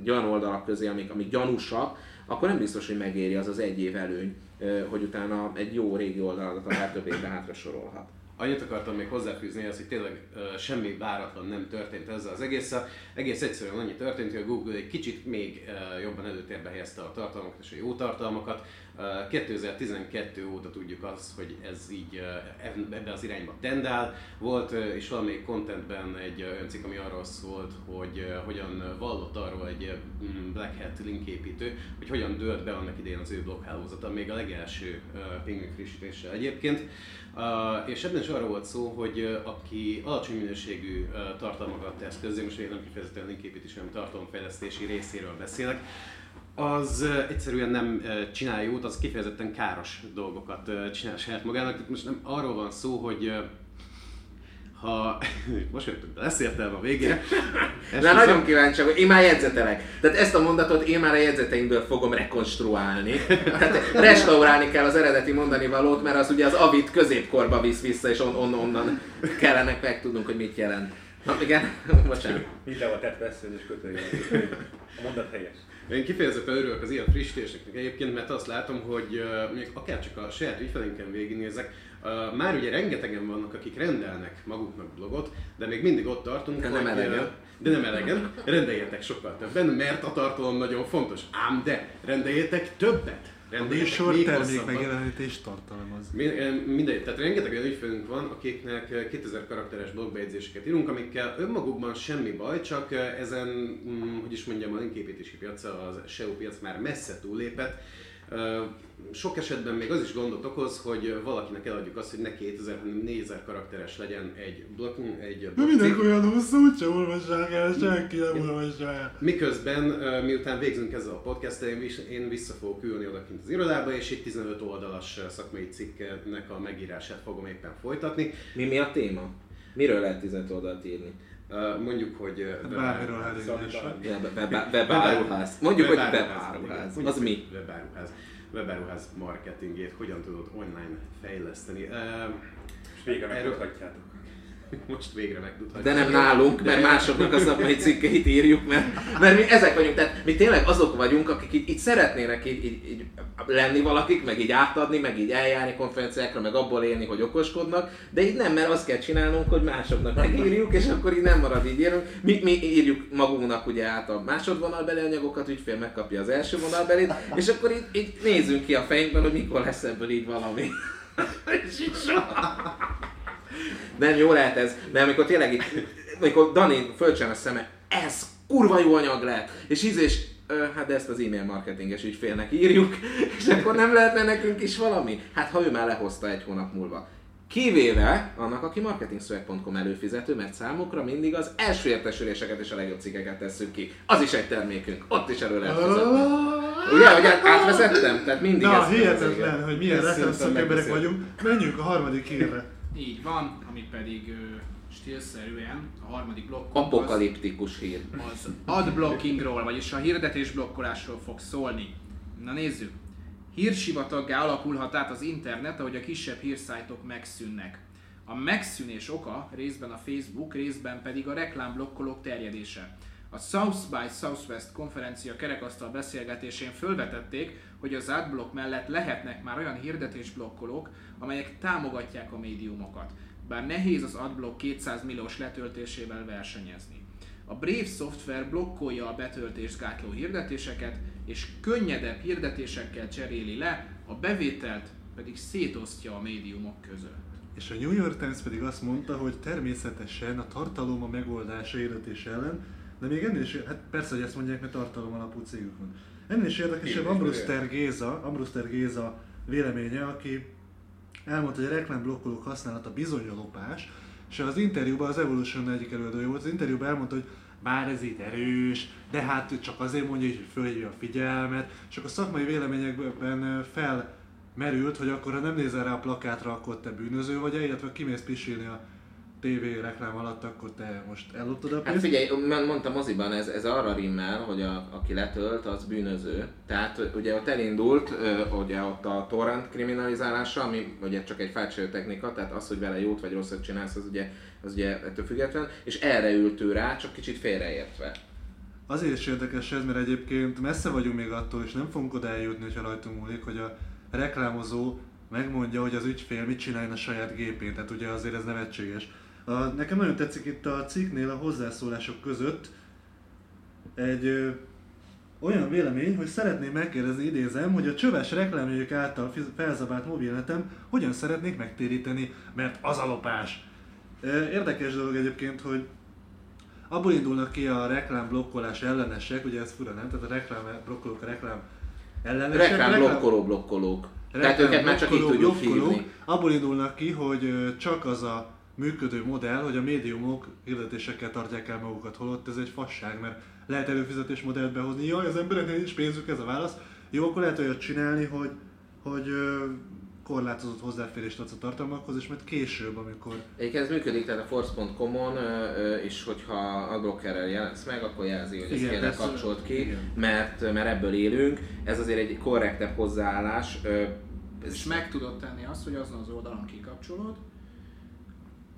egy olyan oldalak közé, amik, amik gyanúsak, akkor nem biztos, hogy megéri az az egy év előny, hogy utána egy jó régi oldaladat akár több évre hátra sorolhat. Annyit akartam még hozzáfűzni, az, hogy tényleg semmi váratlan nem történt ezzel az egésszel. Egész egyszerűen annyi történt, hogy a Google egy kicsit még jobban előtérbe helyezte a tartalmakat és a jó tartalmakat. Ö, 2012 óta tudjuk azt, hogy ez így ebbe az irányba tendál. Volt és valamelyik contentben egy olyan ami arról szólt, hogy hogyan vallott arról egy Black Hat linképítő, hogy hogyan dőlt be annak idején az ő bloghálózata, még a legelső pingvin frissítéssel egyébként. És ebben is arról volt szó, hogy aki alacsony minőségű uh, tartalmakat tesz közzé, most én nem kifejezetten linképítés, hanem tartalomfejlesztési részéről beszélek, az egyszerűen nem csinál jót, az kifejezetten káros dolgokat csinál saját magának. Most nem arról van szó, hogy ha most jöttünk be, lesz értelme a végére. Na nagyon kíváncsi, hogy én már jegyzetelek. Tehát ezt a mondatot én már a jegyzeteimből fogom rekonstruálni. Tehát restaurálni kell az eredeti mondani valót, mert az ugye az avit középkorba visz vissza, és on, on, onnan kellene megtudnunk, hogy mit jelent. Na igen, bocsánat. Mindenhol tett veszőn és kötőjel. A mondat helyes. Én kifejezetten örülök az ilyen frissítéseknek egyébként, mert azt látom, hogy még akár csak a saját ügyfelénken végignézek, már ugye rengetegen vannak, akik rendelnek maguknak blogot, de még mindig ott tartunk, De nem elegen. de nem elegen, rendeljetek sokkal többen, mert a tartalom nagyon fontos. Ám de, rendeljetek többet! A Rendeljetek műsor termék megjelenítés tartalmaz. Mi- Mindegy, tehát rengeteg olyan ügyfelünk van, akiknek eh, 2000 karakteres blogbejegyzéseket írunk, amikkel önmagukban semmi baj, csak ezen, mm, hogy is mondjam, a linképítési piaca, az SEO piac már messze túllépett. Sok esetben még az is gondot okoz, hogy valakinek eladjuk azt, hogy ne 2000, hanem 4000 karakteres legyen egy blog, egy blog mindenki olyan hosszú, úgyse olvassák el, senki nem olvassa el. Miközben, miután végzünk ezzel a podcasttel, én, vis- én vissza fogok ülni odakint az irodába, és egy 15 oldalas szakmai cikknek a megírását fogom éppen folytatni. Mi, mi a téma? Miről lehet 15 oldalt írni? Mondjuk, hogy ö, Bármiről webár- elégülés. Web- web- Webáruház. Mondjuk, hogy webáruház. Az mi? Webáruház. Webáruház marketingét hogyan tudod online fejleszteni. És végre Erről- megmutatjátok. Most végre megtudhatjuk. De nem nálunk, mert másoknak a szakmai cikkeit írjuk, mert, mert mi ezek vagyunk, tehát mi tényleg azok vagyunk, akik így, így szeretnének így, így, így lenni valakik, meg így átadni, meg így eljárni konferenciákra, meg abból élni, hogy okoskodnak, de így nem, mert azt kell csinálnunk, hogy másoknak megírjuk, és akkor így nem marad így írunk. Mi, mi írjuk magunknak ugye át a másodvonalbeli anyagokat, ügyfél megkapja az első vonalbelit, és akkor így, így nézzünk ki a fejünkben, hogy mikor lesz ebből így valami. és így soha. Nem, jó lehet ez, de amikor tényleg így, amikor Dani fölcsön a szeme, ez kurva jó anyag lehet, és íz és ö, hát de ezt az e-mail marketinges ügyfélnek írjuk, és akkor nem lehetne nekünk is valami? Hát ha ő már lehozta egy hónap múlva. Kivéve annak, aki marketingszöveg.com előfizető, mert számukra mindig az első értesüléseket és a legjobb cikkeket tesszük ki. Az is egy termékünk, ott is elő lehet fizetni. Ugye, hogy át- átvezettem? Tehát mindig Na, ez hihetetlen, hogy milyen szakemberek megbeszélt. vagyunk. Menjünk a harmadik hírre. Így van, ami pedig stílszerűen a harmadik blokk Apokaliptikus hír. az adblockingról, vagyis a hirdetés blokkolásról fog szólni. Na nézzük. Hírsivataggá alakulhat át az internet, ahogy a kisebb hírszájtok megszűnnek. A megszűnés oka részben a Facebook, részben pedig a reklámblokkolók terjedése. A South by Southwest konferencia kerekasztal beszélgetésén fölvetették, hogy az adblock mellett lehetnek már olyan hirdetésblokkolók, amelyek támogatják a médiumokat, bár nehéz az adblock 200 milliós letöltésével versenyezni. A Brave Software blokkolja a betöltést gátló hirdetéseket, és könnyedebb hirdetésekkel cseréli le, a bevételt pedig szétosztja a médiumok között. És a New York Times pedig azt mondta, hogy természetesen a tartalom a megoldása hirdetés ellen, de még ennél is, hát persze, hogy ezt mondják, mert tartalom alapú cégük van. Ennél is érdekesebb Ambruster Géza, Ambruster Géza véleménye, aki elmondta, hogy a reklámblokkolók használata bizony a lopás, és az interjúban az Evolution egyik előadója volt, az interjúban elmondta, hogy bár ez itt erős, de hát csak azért mondja, hogy fölhívja a figyelmet, és akkor szakmai véleményekben felmerült, hogy akkor ha nem nézel rá a plakátra, akkor te bűnöző vagy, illetve kimész pisilni a TV reklám alatt, akkor te most elloptad a Hát pénzt. figyelj, m- mondtam moziban, ez, ez arra rimmel, hogy a, aki letölt, az bűnöző. Tehát ugye ott elindult, ugye ott a torrent kriminalizálása, ami ugye csak egy fácső technika, tehát az, hogy vele jót vagy rosszat csinálsz, az ugye, az ugye ettől független, és erre ült ő rá, csak kicsit félreértve. Azért is érdekes ez, mert egyébként messze vagyunk még attól, és nem fogunk oda eljutni, hogyha rajtunk múlik, hogy a reklámozó megmondja, hogy az ügyfél mit csináljon a saját gépén, tehát ugye azért ez nevetséges. A, nekem nagyon tetszik itt a cikknél a hozzászólások között egy ö, olyan vélemény, hogy szeretném megkérdezni, idézem, hogy a csöves reklámjegyek által felzabált mobilnetem hogyan szeretnék megtéríteni, mert az a lopás. Érdekes dolog egyébként, hogy abból indulnak ki a reklám blokkolás ellenesek, ugye ez fura nem? Tehát a reklám blokkolók a reklám ellenesek. Reklám blokkoló blokkolók. Tehát őket már csak így tudjuk hívni. Abból indulnak ki, hogy csak az a működő modell, hogy a médiumok hirdetésekkel tartják el magukat, holott ez egy fasság, mert lehet előfizetés modellt behozni. Jaj, az embereknek nincs pénzük, ez a válasz. Jó, akkor lehet olyat csinálni, hogy, hogy korlátozott hozzáférést adsz a tartalmakhoz, és majd később, amikor Egyébként ez működik, tehát a force.com-on, és hogyha adblockerrel jelensz meg, akkor jelzi, hogy ezt Igen, kérlek ez- kapcsolt ki, igen. mert, mert ebből élünk. Ez azért egy korrektebb hozzáállás. Ez És meg tudod tenni azt, hogy azon az oldalon kikapcsolod,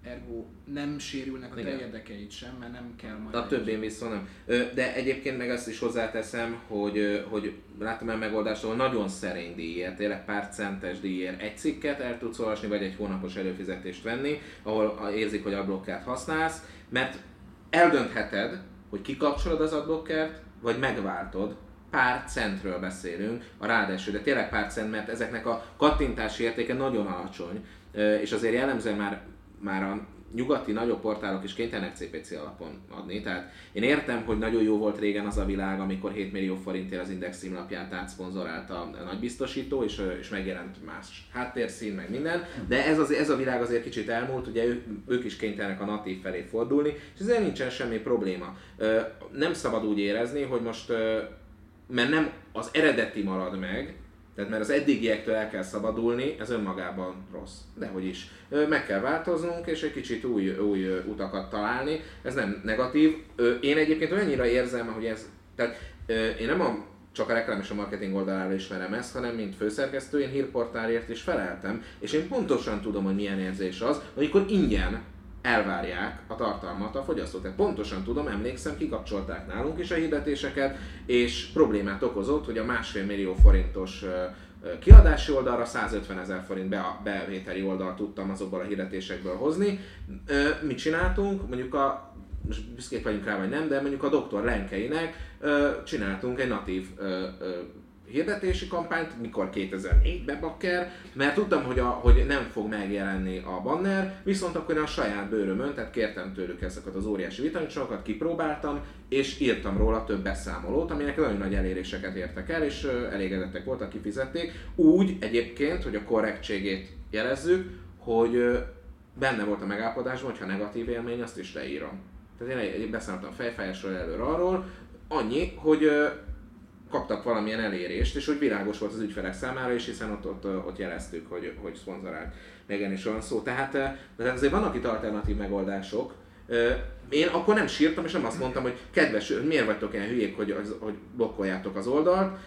ergo nem sérülnek a te érdekeid sem, mert nem kell majd... A többén viszont nem. De egyébként meg azt is hozzáteszem, hogy, hogy láttam el megoldást, ahol nagyon szerény díjért, tényleg pár centes díjért. Egy cikket el tudsz olvasni, vagy egy hónapos előfizetést venni, ahol érzik, hogy adblockert használsz, mert eldöntheted, hogy kikapcsolod az adblockert, vagy megváltod, pár centről beszélünk a ráadásul, de tényleg pár cent, mert ezeknek a kattintási értéke nagyon alacsony, és azért jellemzően már, már a nyugati nagyobb portálok is kénytelenek CPC alapon adni. Tehát én értem, hogy nagyon jó volt régen az a világ, amikor 7 millió forintért az Index címlapját átszponzorálta a nagy biztosító, és, és megjelent más háttérszín, meg minden, de ez, az, ez a világ azért kicsit elmúlt, ugye ők, ők is kénytelenek a natív felé fordulni, és ezzel nincsen semmi probléma. Nem szabad úgy érezni, hogy most mert nem az eredeti marad meg, tehát mert az eddigiektől el kell szabadulni, ez önmagában rossz. Dehogy is. Meg kell változnunk, és egy kicsit új, új utakat találni. Ez nem negatív. Én egyébként olyannyira érzem, hogy ez... Tehát én nem a csak a reklám és a marketing oldalára ismerem ezt, hanem mint főszerkesztő, én hírportálért is feleltem, és én pontosan tudom, hogy milyen érzés az, amikor ingyen elvárják a tartalmat a fogyasztók. Tehát pontosan tudom, emlékszem, kikapcsolták nálunk is a hirdetéseket, és problémát okozott, hogy a másfél millió forintos kiadási oldalra 150 ezer forint be- bevételi oldalt tudtam azokból a hirdetésekből hozni. Mit csináltunk? Mondjuk a most büszkék vagyunk rá, vagy nem, de mondjuk a doktor Lenkeinek csináltunk egy natív hirdetési kampányt, mikor 2004-ben bakker, mert tudtam, hogy, a, hogy nem fog megjelenni a banner, viszont akkor én a saját bőrömön, tehát kértem tőlük ezeket az óriási vitamincsokat, kipróbáltam, és írtam róla több beszámolót, aminek nagyon nagy eléréseket értek el, és elégedettek voltak, kifizették. Úgy egyébként, hogy a korrektségét jelezzük, hogy benne volt a megállapodásban, hogy ha negatív élmény, azt is leírom. Tehát én beszámoltam fejfájásról előre arról, annyi, hogy kaptak valamilyen elérést, és hogy világos volt az ügyfelek számára is, hiszen ott, ott, ott jeleztük, hogy, hogy szponzorált megjelenésről van szó. Tehát eh, de azért vannak itt alternatív megoldások. Én akkor nem sírtam, és nem azt mondtam, hogy kedves, miért vagytok ilyen hülyék, hogy, hogy blokkoljátok az oldalt.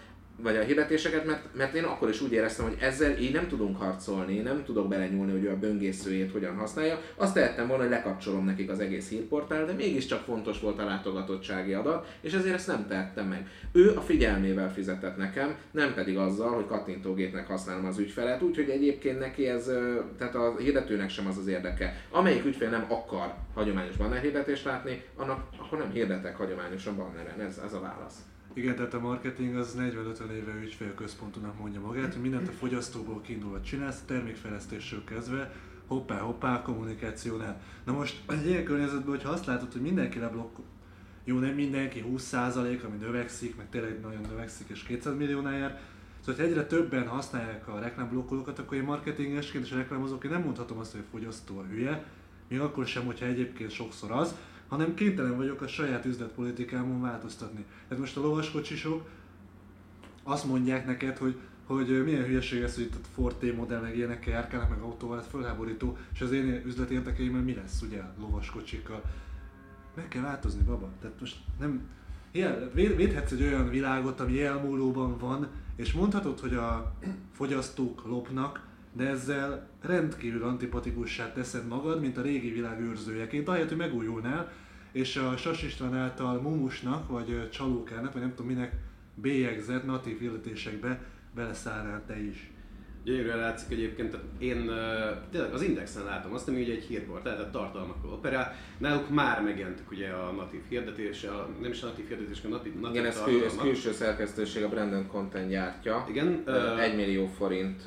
Vagy a hirdetéseket, mert, mert én akkor is úgy éreztem, hogy ezzel így nem tudunk harcolni, nem tudok belenyúlni, hogy ő a böngészőjét hogyan használja. Azt tehettem volna, hogy lekapcsolom nekik az egész hírportál, de mégiscsak fontos volt a látogatottsági adat, és ezért ezt nem tehettem meg. Ő a figyelmével fizetett nekem, nem pedig azzal, hogy kattintógépnek használom az ügyfelet, úgyhogy egyébként neki ez, tehát a hirdetőnek sem az az érdeke. Amelyik ügyfél nem akar hagyományos banner hirdetést látni, annak akkor nem hirdetek hagyományosan banneren, ez, ez a válasz. Igen, tehát a marketing az 40-50 éve ügyfélközpontúnak mondja magát, hogy mindent a fogyasztóból kiindulva csinálsz, termékfejlesztésről kezdve, hoppá, hoppá, kommunikációnál. Na most egy ilyen környezetben, hogyha azt látod, hogy mindenki leblokk, jó, nem mindenki, 20% ami növekszik, meg tényleg nagyon növekszik, és 200 milliónál jár, Szóval, hogy egyre többen használják a reklámblokkolókat, akkor én marketingesként és reklámozóként nem mondhatom azt, hogy a fogyasztó a hülye, még akkor sem, hogyha egyébként sokszor az, hanem kénytelen vagyok a saját üzletpolitikámon változtatni. Tehát most a lovaskocsisok azt mondják neked, hogy hogy milyen hülyeség ez, hogy itt a Ford T modell meg ilyenekkel járkálnak, meg autóval, fölháborító, és az én üzleti érdekeimmel mi lesz, ugye, lovaskocsikkal. Meg kell változni, baba. Tehát most nem, ilyen, védhetsz egy olyan világot, ami elmúlóban van, és mondhatod, hogy a fogyasztók lopnak, de ezzel rendkívül antipatikussá teszed magad, mint a régi világ őrzőjeként, ahelyett, hogy megújulnál, és a Sas István által mumusnak, vagy csalókának, vagy nem tudom minek bélyegzett natív hirdetésekbe beleszállnál te is. Gyönyörűen látszik egyébként, tehát én tényleg az Indexen látom azt, ami ugye egy hírportál, tehát tartalmakról operál. Náluk már megjelentek ugye a natív hirdetés, a, nem is a natív hirdetés, a natív, natív Igen, ez, kül, ez külső szerkesztőség, a Brandon Content gyártja. Igen. 1 millió forint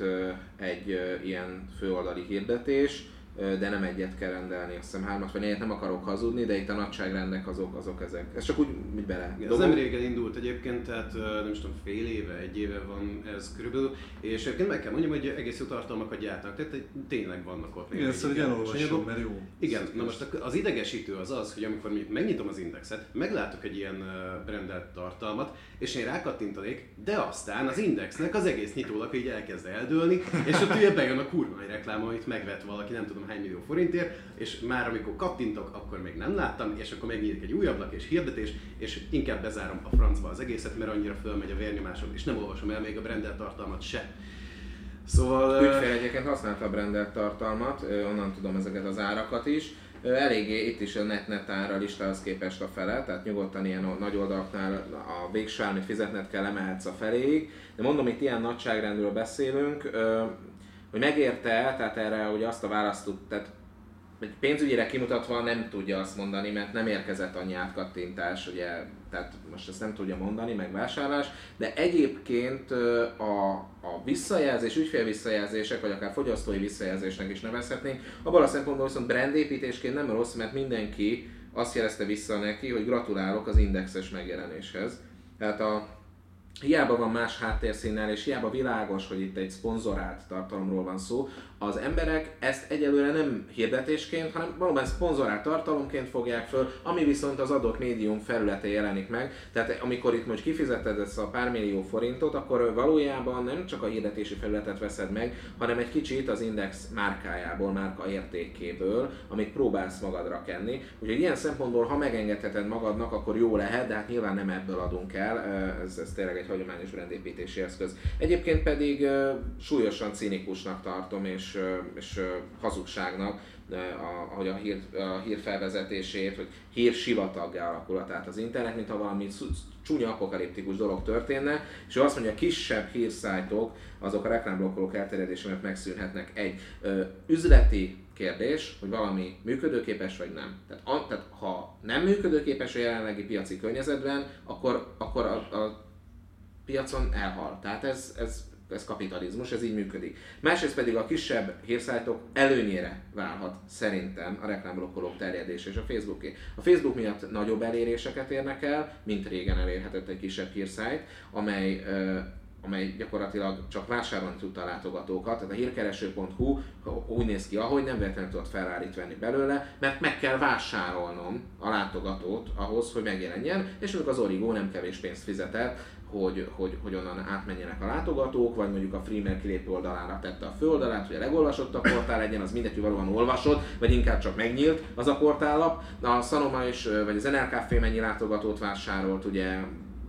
egy ilyen főoldali hirdetés de nem egyet kell rendelni, azt hiszem hármat vagy négyet nem akarok hazudni, de itt a nagyságrendek azok, azok ezek. Ez csak úgy, úgy bele. Ez nem régen indult egyébként, tehát nem is tudom, fél éve, egy éve van ez körülbelül, és egyébként meg kell mondjam, hogy egész jó tartalmakat gyártnak, tehát tényleg vannak ott. Igen, szóval elolvasom, mert jó. Igen, na most az idegesítő az az, hogy amikor megnyitom az indexet, meglátok egy ilyen brandelt tartalmat, és én rákattintanék, de aztán az indexnek az egész nyitólap így elkezd eldőlni, és ott ugye bejön a kurva reklám, amit megvet valaki, nem tudom tudom hány millió forintért, és már amikor kattintok, akkor még nem láttam, és akkor megnyílik egy új ablak és hirdetés, és inkább bezárom a francba az egészet, mert annyira fölmegy a vérnyomásom, és nem olvasom el még a brandelt tartalmat se. Szóval... Ügyfél egyébként használta a brandelt tartalmat, onnan tudom ezeket az árakat is. Eléggé itt is a net-net ára listához képest a fele, tehát nyugodtan ilyen nagy oldalaknál a végső amit fizetned kell, emelhetsz a feléig. De mondom, itt ilyen nagyságrendről beszélünk, hogy megérte, tehát erre hogy azt a választ tehát egy pénzügyére kimutatva nem tudja azt mondani, mert nem érkezett annyi átkattintás, ugye, tehát most ezt nem tudja mondani, meg vásárlás, de egyébként a, a visszajelzés, ügyfélvisszajelzések, vagy akár fogyasztói visszajelzésnek is nevezhetnénk, abban a szempontból viszont brandépítésként nem rossz, mert mindenki azt jelezte vissza neki, hogy gratulálok az indexes megjelenéshez. Tehát a, hiába van más háttérszínnel, és hiába világos, hogy itt egy szponzorált tartalomról van szó, az emberek ezt egyelőre nem hirdetésként, hanem valóban szponzorált tartalomként fogják föl, ami viszont az adott médium felülete jelenik meg. Tehát amikor itt most kifizeted ezt a pár millió forintot, akkor valójában nem csak a hirdetési felületet veszed meg, hanem egy kicsit az Index márkájából, márka értékéből, amit próbálsz magadra kenni. Úgyhogy ilyen szempontból, ha megengedheted magadnak, akkor jó lehet, de hát nyilván nem ebből adunk el, ez, ez tényleg egy hagyományos brandépítési eszköz. Egyébként pedig súlyosan cinikusnak tartom, és és, hazugságnak, ahogy a hír, a hír felvezetését, hogy hír sivataggá alakulatát az internet, mintha valami csúnya apokaliptikus dolog történne, és ő azt mondja, kisebb hírszájtok, azok a reklámblokkolók elterjedésének megszűnhetnek. Egy üzleti kérdés, hogy valami működőképes vagy nem. Tehát, a, tehát ha nem működőképes a jelenlegi piaci környezetben, akkor, akkor a, a piacon elhal. Tehát ez, ez ez kapitalizmus, ez így működik. Másrészt pedig a kisebb hírszájtok előnyére válhat szerintem a reklámblokkolók terjedése és a Facebooké. A Facebook miatt nagyobb eléréseket érnek el, mint régen elérhetett egy kisebb hírszájt, amely amely gyakorlatilag csak vásárolni tudta a látogatókat. Tehát a hírkereső.hu úgy néz ki, ahogy nem véletlenül tudott Ferrari-t venni belőle, mert meg kell vásárolnom a látogatót ahhoz, hogy megjelenjen, és mondjuk az Origo nem kevés pénzt fizetett hogy, hogy, hogy onnan átmenjenek a látogatók, vagy mondjuk a Freemail kilépő oldalára tette a főoldalát, hogy a legolvasottabb portál legyen, az mindegy, hogy valóban olvasott, vagy inkább csak megnyílt az a portállap. A Sanoma is, vagy az NLKF mennyi látogatót vásárolt, ugye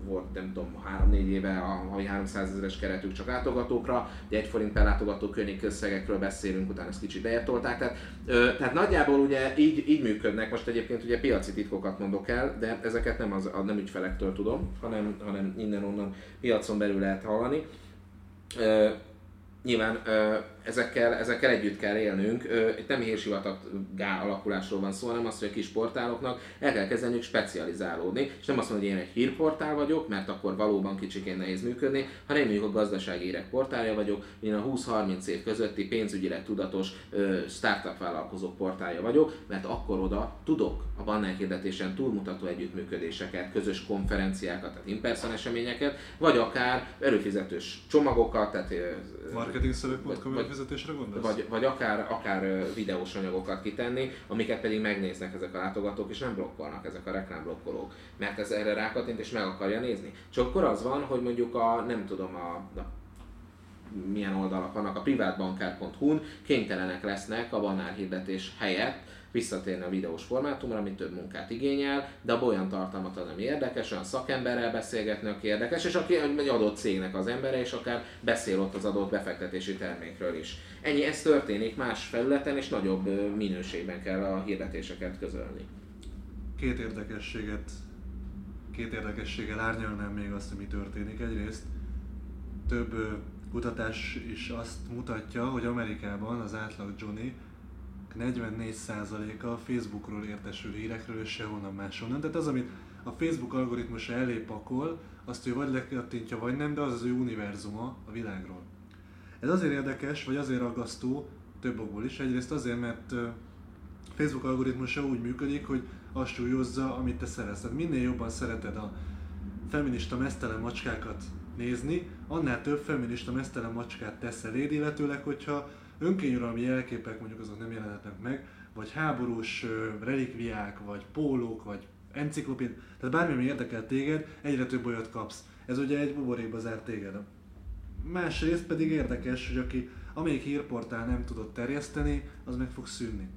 volt nem tudom, 3-4 éve a havi 300 ezeres keretük csak látogatókra, de egy forint per látogató környék összegekről beszélünk, utána ezt kicsit beértolták. Tehát, ö, tehát nagyjából ugye így, így működnek, most egyébként ugye piaci titkokat mondok el, de ezeket nem, az, nem ügyfelektől tudom, hanem, hanem innen-onnan piacon belül lehet hallani. Ö, nyilván ö, ezekkel, ezekkel együtt kell élnünk. Itt nem hírsivatagá alakulásról van szó, hanem az, hogy a kis portáloknak el kell kezdeniük specializálódni, és nem azt mondom, hogy én egy hírportál vagyok, mert akkor valóban kicsikén nehéz működni, hanem én mondjuk a gazdasági hírek portálja vagyok, én a 20-30 év közötti pénzügyileg tudatos ö, startup vállalkozók portálja vagyok, mert akkor oda tudok a banner hirdetésen túlmutató együttműködéseket, közös konferenciákat, tehát in-person eseményeket, vagy akár előfizetős csomagokat, tehát Marketingszöveg.com fizetésre gondolsz? vagy, vagy akár, akár videós anyagokat kitenni, amiket pedig megnéznek ezek a látogatók, és nem blokkolnak ezek a reklámblokkolók, mert ez erre rákattint és meg akarja nézni. Csak akkor az van, hogy mondjuk a, nem tudom, a, a milyen oldalak vannak, a privátbankár.hu-n kénytelenek lesznek a banár hirdetés helyett visszatérni a videós formátumra, ami több munkát igényel, de olyan tartalmat ad, ami érdekes, olyan szakemberrel beszélgetni, aki érdekes, és aki egy adott cégnek az embere, és akár beszél ott az adott befektetési termékről is. Ennyi, ez történik más felületen, és nagyobb minőségben kell a hirdetéseket közölni. Két érdekességet, két érdekességgel árnyalnám még azt, hogy mi történik. Egyrészt több kutatás is azt mutatja, hogy Amerikában az átlag Johnny 44%-a a Facebookról értesül hírekről, és sehonnan máshonnan. Tehát az, amit a Facebook algoritmusa elé pakol, azt ő vagy lekattintja, vagy nem, de az az ő univerzuma a világról. Ez azért érdekes, vagy azért aggasztó, több okból is. Egyrészt azért, mert Facebook algoritmusa úgy működik, hogy azt súlyozza, amit te szeretsz. Tehát minél jobban szereted a feminista mesztelen macskákat nézni, annál több feminista mesztelen macskát tesz eléd, illetőleg, hogyha önkényuralmi jelképek mondjuk azok nem jelenhetnek meg, vagy háborús relikviák, vagy pólók, vagy enciklopéd, tehát bármi, ami érdekel téged, egyre több olyat kapsz. Ez ugye egy buborékba zárt téged. Másrészt pedig érdekes, hogy aki amelyik hírportál nem tudott terjeszteni, az meg fog szűnni.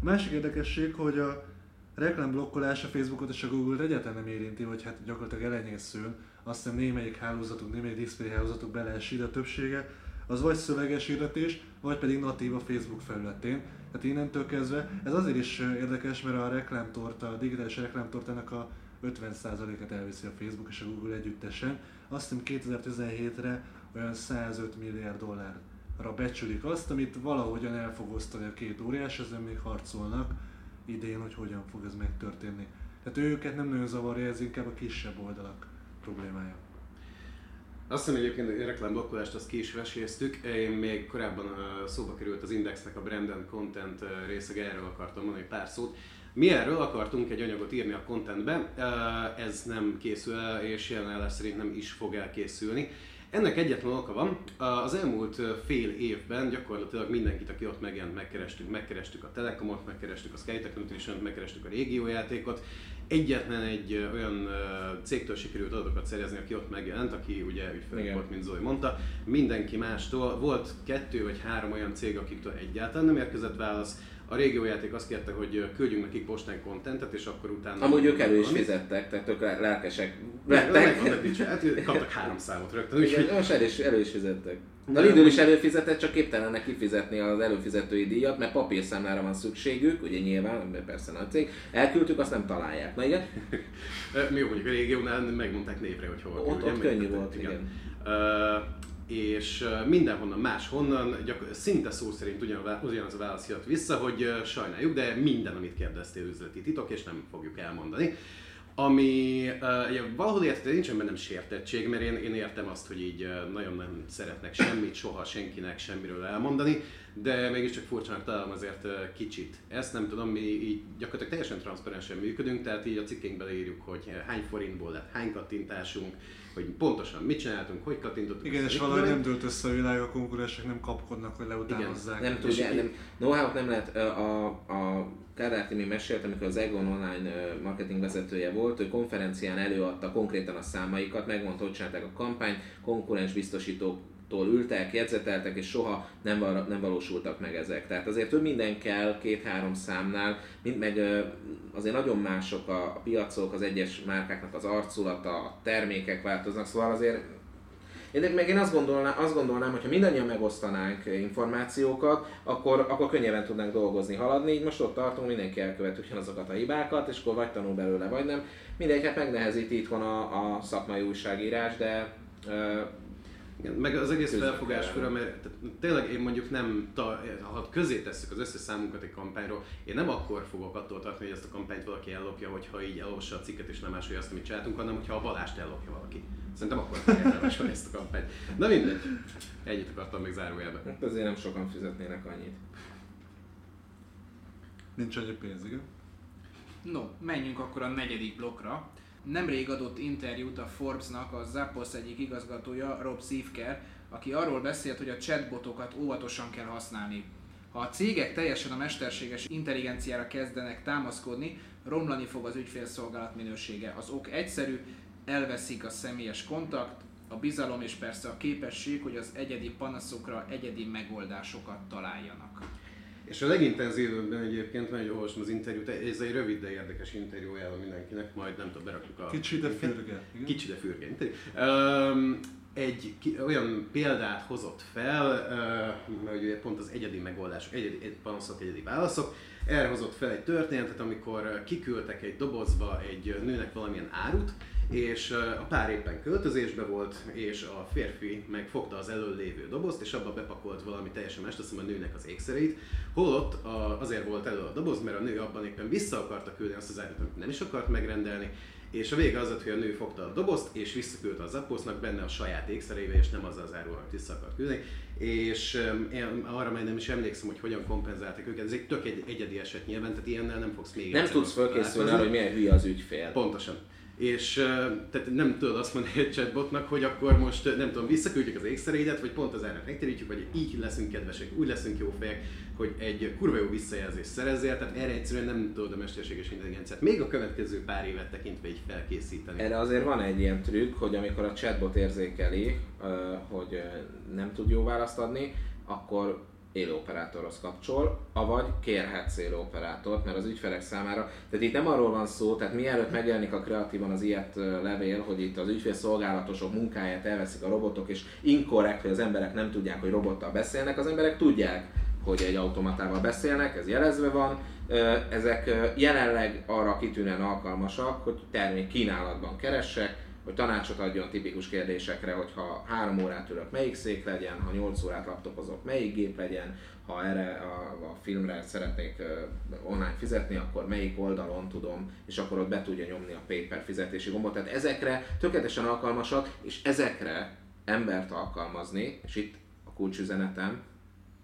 A másik érdekesség, hogy a reklámblokkolás a Facebookot és a Google-t egyáltalán nem érinti, vagy hát gyakorlatilag elenyészőn. Azt hiszem némelyik hálózatuk, némelyik display hálózatuk beleesik, de a többsége az vagy szöveges hirdetés, vagy pedig natív a Facebook felületén. Tehát innentől kezdve ez azért is érdekes, mert a reklámtorta, a digitális reklámtortának a 50%-et elviszi a Facebook és a Google együttesen. Azt hiszem 2017-re olyan 105 milliárd dollárra becsülik azt, amit valahogyan el fog osztani a két óriás, ezen még harcolnak idén, hogy hogyan fog ez megtörténni. Tehát őket nem nagyon zavarja, ez inkább a kisebb oldalak problémája. Azt hiszem egyébként a reklámblokkolást azt ki is veséztük. Én még korábban szóba került az Indexnek a brand and content részeg, erről akartam mondani pár szót. Mi erről akartunk egy anyagot írni a contentbe, ez nem készül el, és jelenleg szerint nem is fog elkészülni. Ennek egyetlen oka van, az elmúlt fél évben gyakorlatilag mindenkit, aki ott megjelent, megkerestük. Megkerestük a Telekomot, megkerestük a Sky Technutrition, megkerestük a régiójátékot. Egyetlen egy olyan cégtől sikerült adatokat szerezni, aki ott megjelent, aki ugye Igen. volt, mint Zoe mondta. Mindenki mástól volt kettő vagy három olyan cég, akiktől egyáltalán nem érkezett válasz. A régiójáték azt kérte, hogy küldjünk nekik postán kontentet, és akkor utána... Amúgy ők elő is fizettek, tehát ők lelkesek lettek. hát kaptak három számot rögtön, Igen, úgyhogy most elő is, elő is fizettek. A De Lidl is előfizetett, csak képtelenek kifizetni az előfizetői díjat, mert papírszámlára van szükségük, ugye nyilván, persze nagy cég. Elküldtük, azt nem találják. Na igen, Mi jó, mondjuk a régiónál megmondták névre, hogy hova Ott- ott könnyű volt, igen. Ö, és mindenhonnan máshonnan, gyakor- szinte szó szerint ugyan, ugyanaz a válasz jött vissza, hogy sajnáljuk, de minden, amit kérdeztél üzleti titok, és nem fogjuk elmondani. Ami valahol érted, nincsen bennem sértettség, mert én, én értem azt, hogy így nagyon nem szeretnek semmit, soha senkinek semmiről elmondani, de mégiscsak furcsának találom azért kicsit. Ezt nem tudom, mi így gyakorlatilag teljesen transzparensen működünk, tehát így a cikkénkbe leírjuk, hogy hány forintból lett hány kattintásunk, hogy pontosan mit csináltunk, hogy kattintottunk. Igen, és valahogy nem én. dölt össze a világ, a konkurensek nem kapkodnak, hogy leutánozzák. nem őket. tudja, nem, know nem lehet. A, a Kádár Timi mesélt, amikor az Egon online marketing vezetője volt, ő konferencián előadta konkrétan a számaikat, megmondta, hogy csinálták a kampányt, konkurens biztosítók tól ültek, jegyzeteltek, és soha nem, val- nem valósultak meg ezek. Tehát azért több minden kell két-három számnál, mint meg azért nagyon mások a, a piacok, az egyes márkáknak az arculata, a termékek változnak, szóval azért én meg én azt gondolnám, azt gondolnám, hogy ha mindannyian megosztanánk információkat, akkor, akkor könnyebben tudnánk dolgozni, haladni. Így most ott tartunk, mindenki elkövet ugyanazokat a hibákat, és akkor vagy tanul belőle, vagy nem. Mindegy, hát megnehezíti itthon a, a szakmai újságírás, de Igen, meg az egész Közben felfogás kell. fura, mert tényleg én mondjuk nem, ta, ha közé tesszük az összes számunkat egy kampányról, én nem akkor fogok attól tartani, hogy ezt a kampányt valaki ellopja, hogyha így elolvassa a cikket és nem másolja azt, amit csináltunk, hanem hogyha a Balást ellopja valaki. Szerintem akkor fogja elolvasni ezt a kampányt. Na mindegy. Ennyit akartam még zárójelbe. hát azért nem sokan fizetnének annyit. Nincs annyi pénz, igen. No, menjünk akkor a negyedik blokkra. Nemrég adott interjút a Forbesnak a Zappos egyik igazgatója, Rob Zifker, aki arról beszélt, hogy a chatbotokat óvatosan kell használni. Ha a cégek teljesen a mesterséges intelligenciára kezdenek támaszkodni, romlani fog az ügyfélszolgálat minősége. Az ok egyszerű, elveszik a személyes kontakt, a bizalom és persze a képesség, hogy az egyedi panaszokra egyedi megoldásokat találjanak. És a legintenzívebben egyébként, mert olvasom az interjút, ez egy rövid, de érdekes interjú ajánlom mindenkinek, majd nem tudom, berakjuk a... Kicsi, de fürge. Kicsi, de fürge interjú. Um, egy ki, olyan példát hozott fel, uh, hogy ugye pont az egyedi megoldások, egyedi egy panaszok, egyedi válaszok. Erre hozott fel egy történetet, amikor kiküldtek egy dobozba egy nőnek valamilyen árut, és a pár éppen költözésbe volt, és a férfi megfogta az elől lévő dobozt, és abba bepakolt valami teljesen más, azt hiszem a nőnek az ékszereit. Holott a, azért volt elő a doboz, mert a nő abban éppen vissza akarta küldeni azt az árut, amit nem is akart megrendelni, és a vége az lett, hogy a nő fogta a dobozt, és visszaküldte az Zappósznak benne a saját ékszerével, és nem azzal az áruval, amit vissza akart küldeni. És én arra már nem is emlékszem, hogy hogyan kompenzálták őket. Ez egy tök egy egyedi eset nyilván, tehát ilyennel nem fogsz még Nem tudsz fölkészülni arra, hogy milyen hülye az ügyfél. Pontosan. És tehát nem tudod azt mondani egy chatbotnak, hogy akkor most nem tudom, visszaküldjük az ékszereidet, vagy pont az árnak megterítjük, vagy így leszünk kedvesek, úgy leszünk jó fejek, hogy egy kurva jó visszajelzést szerezzél, tehát erre egyszerűen nem tudod a mesterséges intelligenciát még a következő pár évet tekintve így felkészíteni. Erre azért van egy ilyen trükk, hogy amikor a chatbot érzékeli, hogy nem tud jó választ adni, akkor élőoperátorhoz kapcsol, avagy kérhetsz élőoperátort, mert az ügyfelek számára, tehát itt nem arról van szó, tehát mielőtt megjelenik a kreatívan az ilyet levél, hogy itt az ügyfélszolgálatosok munkáját elveszik a robotok, és inkorrekt, hogy az emberek nem tudják, hogy robottal beszélnek, az emberek tudják, hogy egy automatával beszélnek, ez jelezve van. Ezek jelenleg arra kitűnően alkalmasak, hogy termék kínálatban keressek, hogy tanácsot adjon tipikus kérdésekre, hogy ha három órát ülök, melyik szék legyen, ha 8 órát laptopozok, melyik gép legyen, ha erre a, a filmre szeretnék online fizetni, akkor melyik oldalon tudom, és akkor ott be tudja nyomni a paper fizetési gombot. Tehát ezekre tökéletesen alkalmasak, és ezekre embert alkalmazni, és itt a kulcsüzenetem,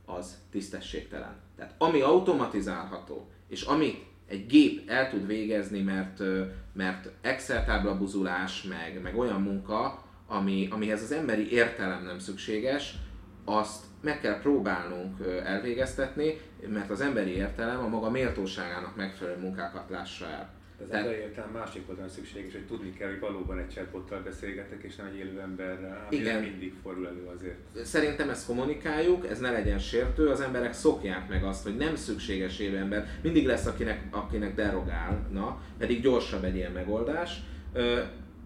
az tisztességtelen. Tehát ami automatizálható, és amit egy gép el tud végezni, mert, mert Excel táblabuzulás, meg, meg olyan munka, ami, amihez az emberi értelem nem szükséges, azt meg kell próbálnunk elvégeztetni, mert az emberi értelem a maga méltóságának megfelelő munkákat lássa el. Az Tehát- értelem másik oldalon szükséges, hogy tudni kell, hogy valóban egy chatbottal beszélgetek, és nem egy élő emberrel, ami Igen. mindig fordul elő azért. Szerintem ezt kommunikáljuk, ez ne legyen sértő, az emberek szokják meg azt, hogy nem szükséges élő ember, mindig lesz akinek, akinek derogálna, pedig gyorsabb egy ilyen megoldás.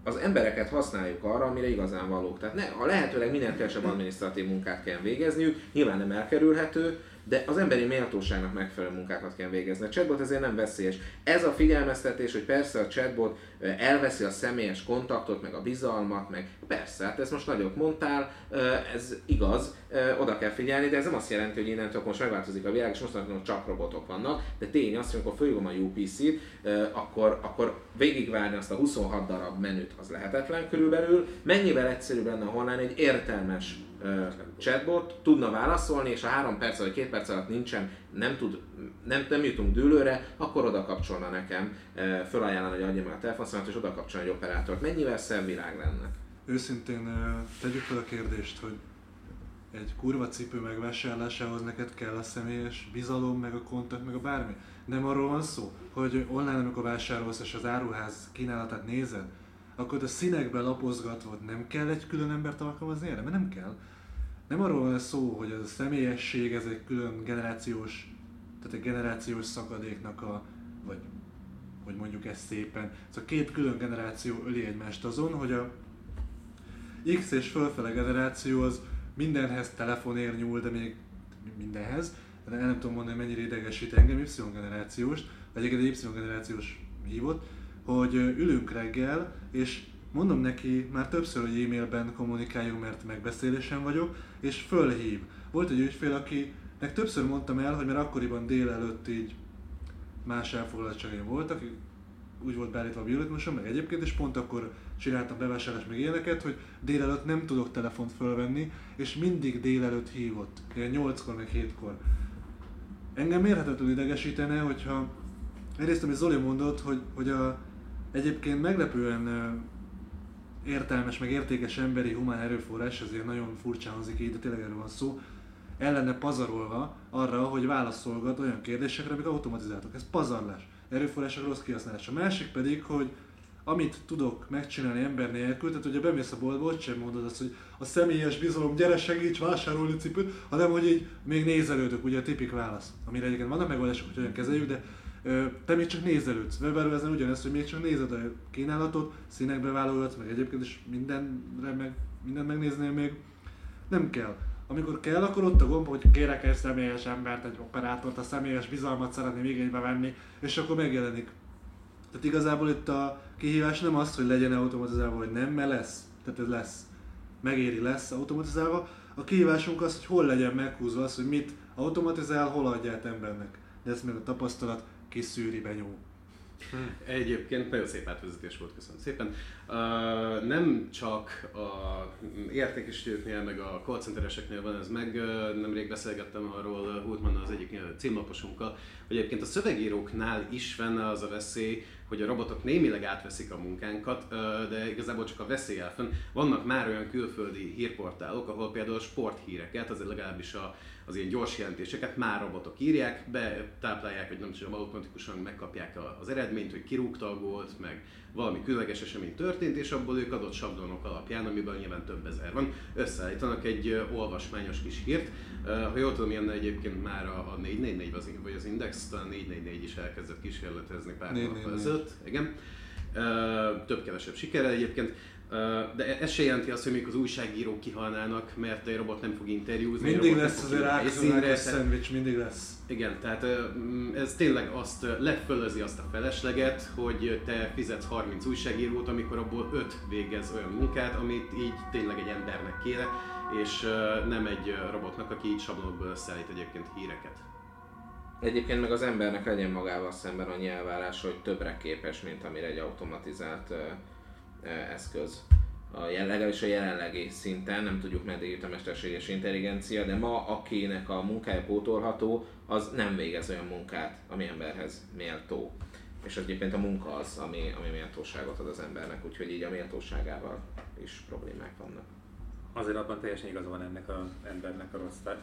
Az embereket használjuk arra, amire igazán valók. Tehát ne, ha lehetőleg minél kevesebb adminisztratív munkát kell végezniük, nyilván nem elkerülhető, de az emberi méltóságnak megfelelő munkákat kell végezni. A chatbot ezért nem veszélyes. Ez a figyelmeztetés, hogy persze a chatbot elveszi a személyes kontaktot, meg a bizalmat, meg persze, hát ezt most nagyot mondtál, ez igaz, oda kell figyelni, de ez nem azt jelenti, hogy innentől most megváltozik a világ, és mostanában csak robotok vannak, de tény az, hogy amikor fölhívom a UPC-t, akkor, akkor végigvárni azt a 26 darab menüt az lehetetlen körülbelül. Mennyivel egyszerűbb lenne a egy értelmes chatbot tudna válaszolni, és a három perc vagy két perc alatt nincsen, nem, tud, nem, nem jutunk dőlőre, akkor oda kapcsolna nekem, ö, fölajánlani, hogy adja meg a telefonszámot, és oda kapcsolna egy operátort. Mennyivel szebb világ lenne? Őszintén tegyük fel a kérdést, hogy egy kurva cipő megvásárlásához neked kell a személyes bizalom, meg a kontakt, meg a bármi. Nem arról van szó, hogy online, amikor vásárolsz és az áruház kínálatát nézed, akkor a színekben lapozgatva nem kell egy külön embert alkalmazni erre, mert nem kell. nem arról van szó, hogy ez a személyesség, ez egy külön generációs, tehát egy generációs szakadéknak a, vagy hogy mondjuk ezt szépen, szóval két külön generáció öli egymást azon, hogy a X és fölfele generáció az mindenhez telefonér nyúl, de még mindenhez, de nem tudom mondani, mennyire idegesít engem, Y generációs, vagy egy Y generációs hívott, hogy ülünk reggel, és mondom neki már többször, hogy e-mailben kommunikáljunk, mert megbeszélésen vagyok, és fölhív. Volt egy ügyfél, akinek többször mondtam el, hogy mert akkoriban délelőtt így más elfoglaltságaim voltak, úgy volt beállítva a bioritmusom, meg egyébként, és pont akkor csináltam bevásárlás meg ilyeneket, hogy délelőtt nem tudok telefont fölvenni, és mindig délelőtt hívott, ilyen 8-kor meg 7-kor. Engem mérhetetlenül idegesítene, hogyha egyrészt, amit Zoli mondott, hogy, hogy a, egyébként meglepően értelmes, meg értékes emberi humán erőforrás, ezért nagyon furcsán hangzik így, de tényleg erről van szó, ellene pazarolva arra, hogy válaszolgat olyan kérdésekre, amik automatizáltak. Ez pazarlás, erőforrások rossz kihasználás. A másik pedig, hogy amit tudok megcsinálni ember nélkül, tehát hogyha bemész a boltba, ott sem mondod azt, hogy a személyes bizalom, gyere segíts vásárolni cipőt, hanem hogy így még nézelődök, ugye a tipik válasz, amire egyébként vannak megoldások, hogy hogyan kezeljük, de te még csak nézelődsz. Webelőezen ugyanezt, hogy még csak nézed a kínálatot, színekbe válogatsz, meg egyébként is mindenre meg, mindent megnéznél még. Nem kell. Amikor kell, akkor ott a gomb, hogy kérek egy személyes embert, egy operátort, a személyes bizalmat szeretném igénybe venni, és akkor megjelenik. Tehát igazából itt a kihívás nem az, hogy legyen automatizálva, vagy nem, mert lesz. Tehát ez lesz. Megéri lesz automatizálva. A kihívásunk az, hogy hol legyen meghúzva az, hogy mit automatizál, hol adja át embernek. De ez meg a tapasztalat kiszűri, benyúl. Egyébként nagyon szép átvezetés volt, köszönöm szépen. Uh, nem csak a értékesítőknél, meg a call centereseknél van ez meg, uh, nemrég beszélgettem arról Hultmann az egyik címlaposunkkal, hogy egyébként a szövegíróknál is fenne az a veszély, hogy a robotok némileg átveszik a munkánkat, de igazából csak a veszély el fönn. Vannak már olyan külföldi hírportálok, ahol például sporthíreket, azért legalábbis a, az ilyen gyors jelentéseket már robotok írják, betáplálják, hogy nem tudom, automatikusan megkapják az eredményt, hogy kirúgta a gólt, meg valami különleges esemény történt, és abból ők adott sablonok alapján, amiből nyilván több ezer van, összeállítanak egy olvasmányos kis hírt. Ha jól tudom, ilyen egyébként már a 444 vagy az Index, talán 444 is elkezdett kísérletezni pár nap ezelőtt. Igen. Több-kevesebb sikerrel egyébként. De ez se jelenti azt, hogy még az újságírók kihalnának, mert egy robot nem fog interjúzni. Mindig lesz az rákszínre, szendvics, mindig lesz. Igen, tehát ez tényleg azt lefölözi azt a felesleget, hogy te fizetsz 30 újságírót, amikor abból 5 végez olyan munkát, amit így tényleg egy embernek kéne, és nem egy robotnak, aki így sablonokból összeállít egyébként híreket. Egyébként meg az embernek legyen magával szemben annyi elvárás, hogy többre képes, mint amire egy automatizált eszköz. A legalábbis a jelenlegi szinten, nem tudjuk meddig jut a mesterséges intelligencia, de ma akinek a munkája pótolható, az nem végez olyan munkát, ami emberhez méltó. És egyébként a munka az, ami, ami méltóságot ad az embernek, úgyhogy így a méltóságával is problémák vannak. Azért abban teljesen igaza van ennek az embernek, a rossz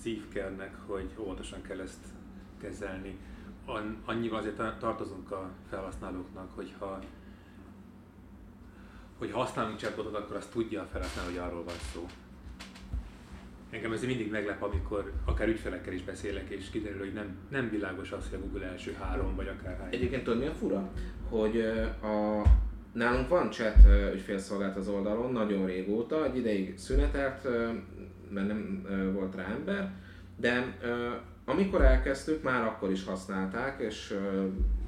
szívkernek, hogy óvatosan kell ezt kezelni. Annyival azért tartozunk a felhasználóknak, hogyha hogy használunk chatbotot, akkor azt tudja a felhasználó, hogy arról van szó. Engem ez mindig meglep, amikor akár ügyfelekkel is beszélek, és kiderül, hogy nem, nem világos az, hogy a Google első három, vagy akár hány. Egyébként tudod mi a fura? Hogy a, nálunk van chat ügyfélszolgált az oldalon nagyon régóta, egy ideig szünetelt, mert nem volt rá ember, de amikor elkezdtük, már akkor is használták, és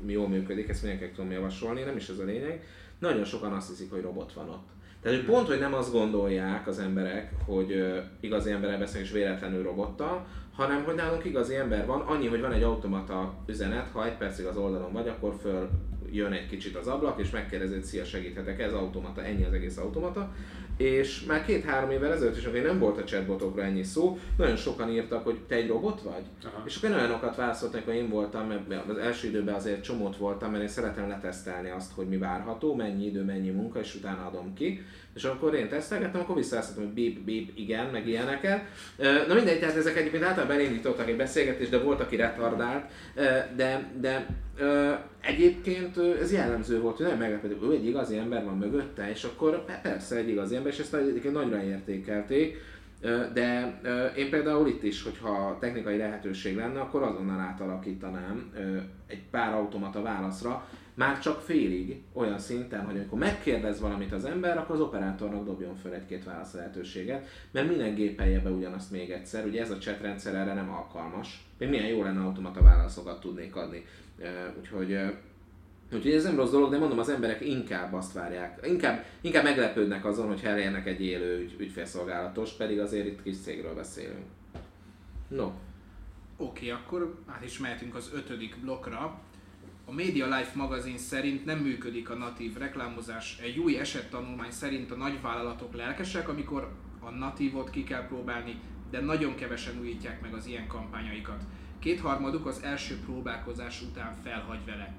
jól működik, ezt mindenkinek tudom javasolni, nem is ez a lényeg nagyon sokan azt hiszik, hogy robot van ott. Tehát hogy pont, hogy nem azt gondolják az emberek, hogy uh, igazi emberrel beszélünk és véletlenül robottal, hanem hogy nálunk igazi ember van, annyi, hogy van egy automata üzenet, ha egy percig az oldalon vagy, akkor föl jön egy kicsit az ablak, és megkérdezi, hogy szia, segíthetek, ez automata, ennyi az egész automata. És már két-három évvel ezelőtt is, amikor nem volt a chatbotokra ennyi szó, nagyon sokan írtak, hogy te egy robot vagy? Aha. És akkor olyanokat válaszoltak, hogy én voltam, mert az első időben azért csomót voltam, mert én szeretem letesztelni azt, hogy mi várható, mennyi idő, mennyi munka, és utána adom ki. És akkor én tesztelgettem, akkor visszaállítottam, hogy bip, bip, igen, meg ilyeneket. Na mindegy, tehát ezek egyébként általában elindítottak egy beszélgetést, de volt, aki retardált, de, de egyébként ez jellemző volt, hogy meglepett, hogy ő egy igazi ember van mögötte, és akkor persze egy igazi ember, és ezt egyébként nagyra értékelték. De én például itt is, hogyha technikai lehetőség lenne, akkor azonnal átalakítanám egy pár automata válaszra, már csak félig olyan szinten, hogy amikor megkérdez valamit az ember, akkor az operátornak dobjon föl egy-két válasz lehetőséget, mert minden gépelje be ugyanazt még egyszer, ugye ez a chat rendszer erre nem alkalmas, még milyen jó lenne automata válaszokat tudnék adni. Úgyhogy Úgyhogy ez nem rossz dolog, de mondom, az emberek inkább azt várják, inkább, inkább meglepődnek azon, hogy elérnek egy élő ügy, ügyfélszolgálatos, pedig azért itt kis cégről beszélünk. No, Oké, akkor át is mehetünk az ötödik blokkra. A Media Life magazin szerint nem működik a natív reklámozás. Egy új esettanulmány szerint a nagyvállalatok lelkesek, amikor a natívot ki kell próbálni, de nagyon kevesen újítják meg az ilyen kampányaikat. Kétharmaduk az első próbálkozás után felhagy vele.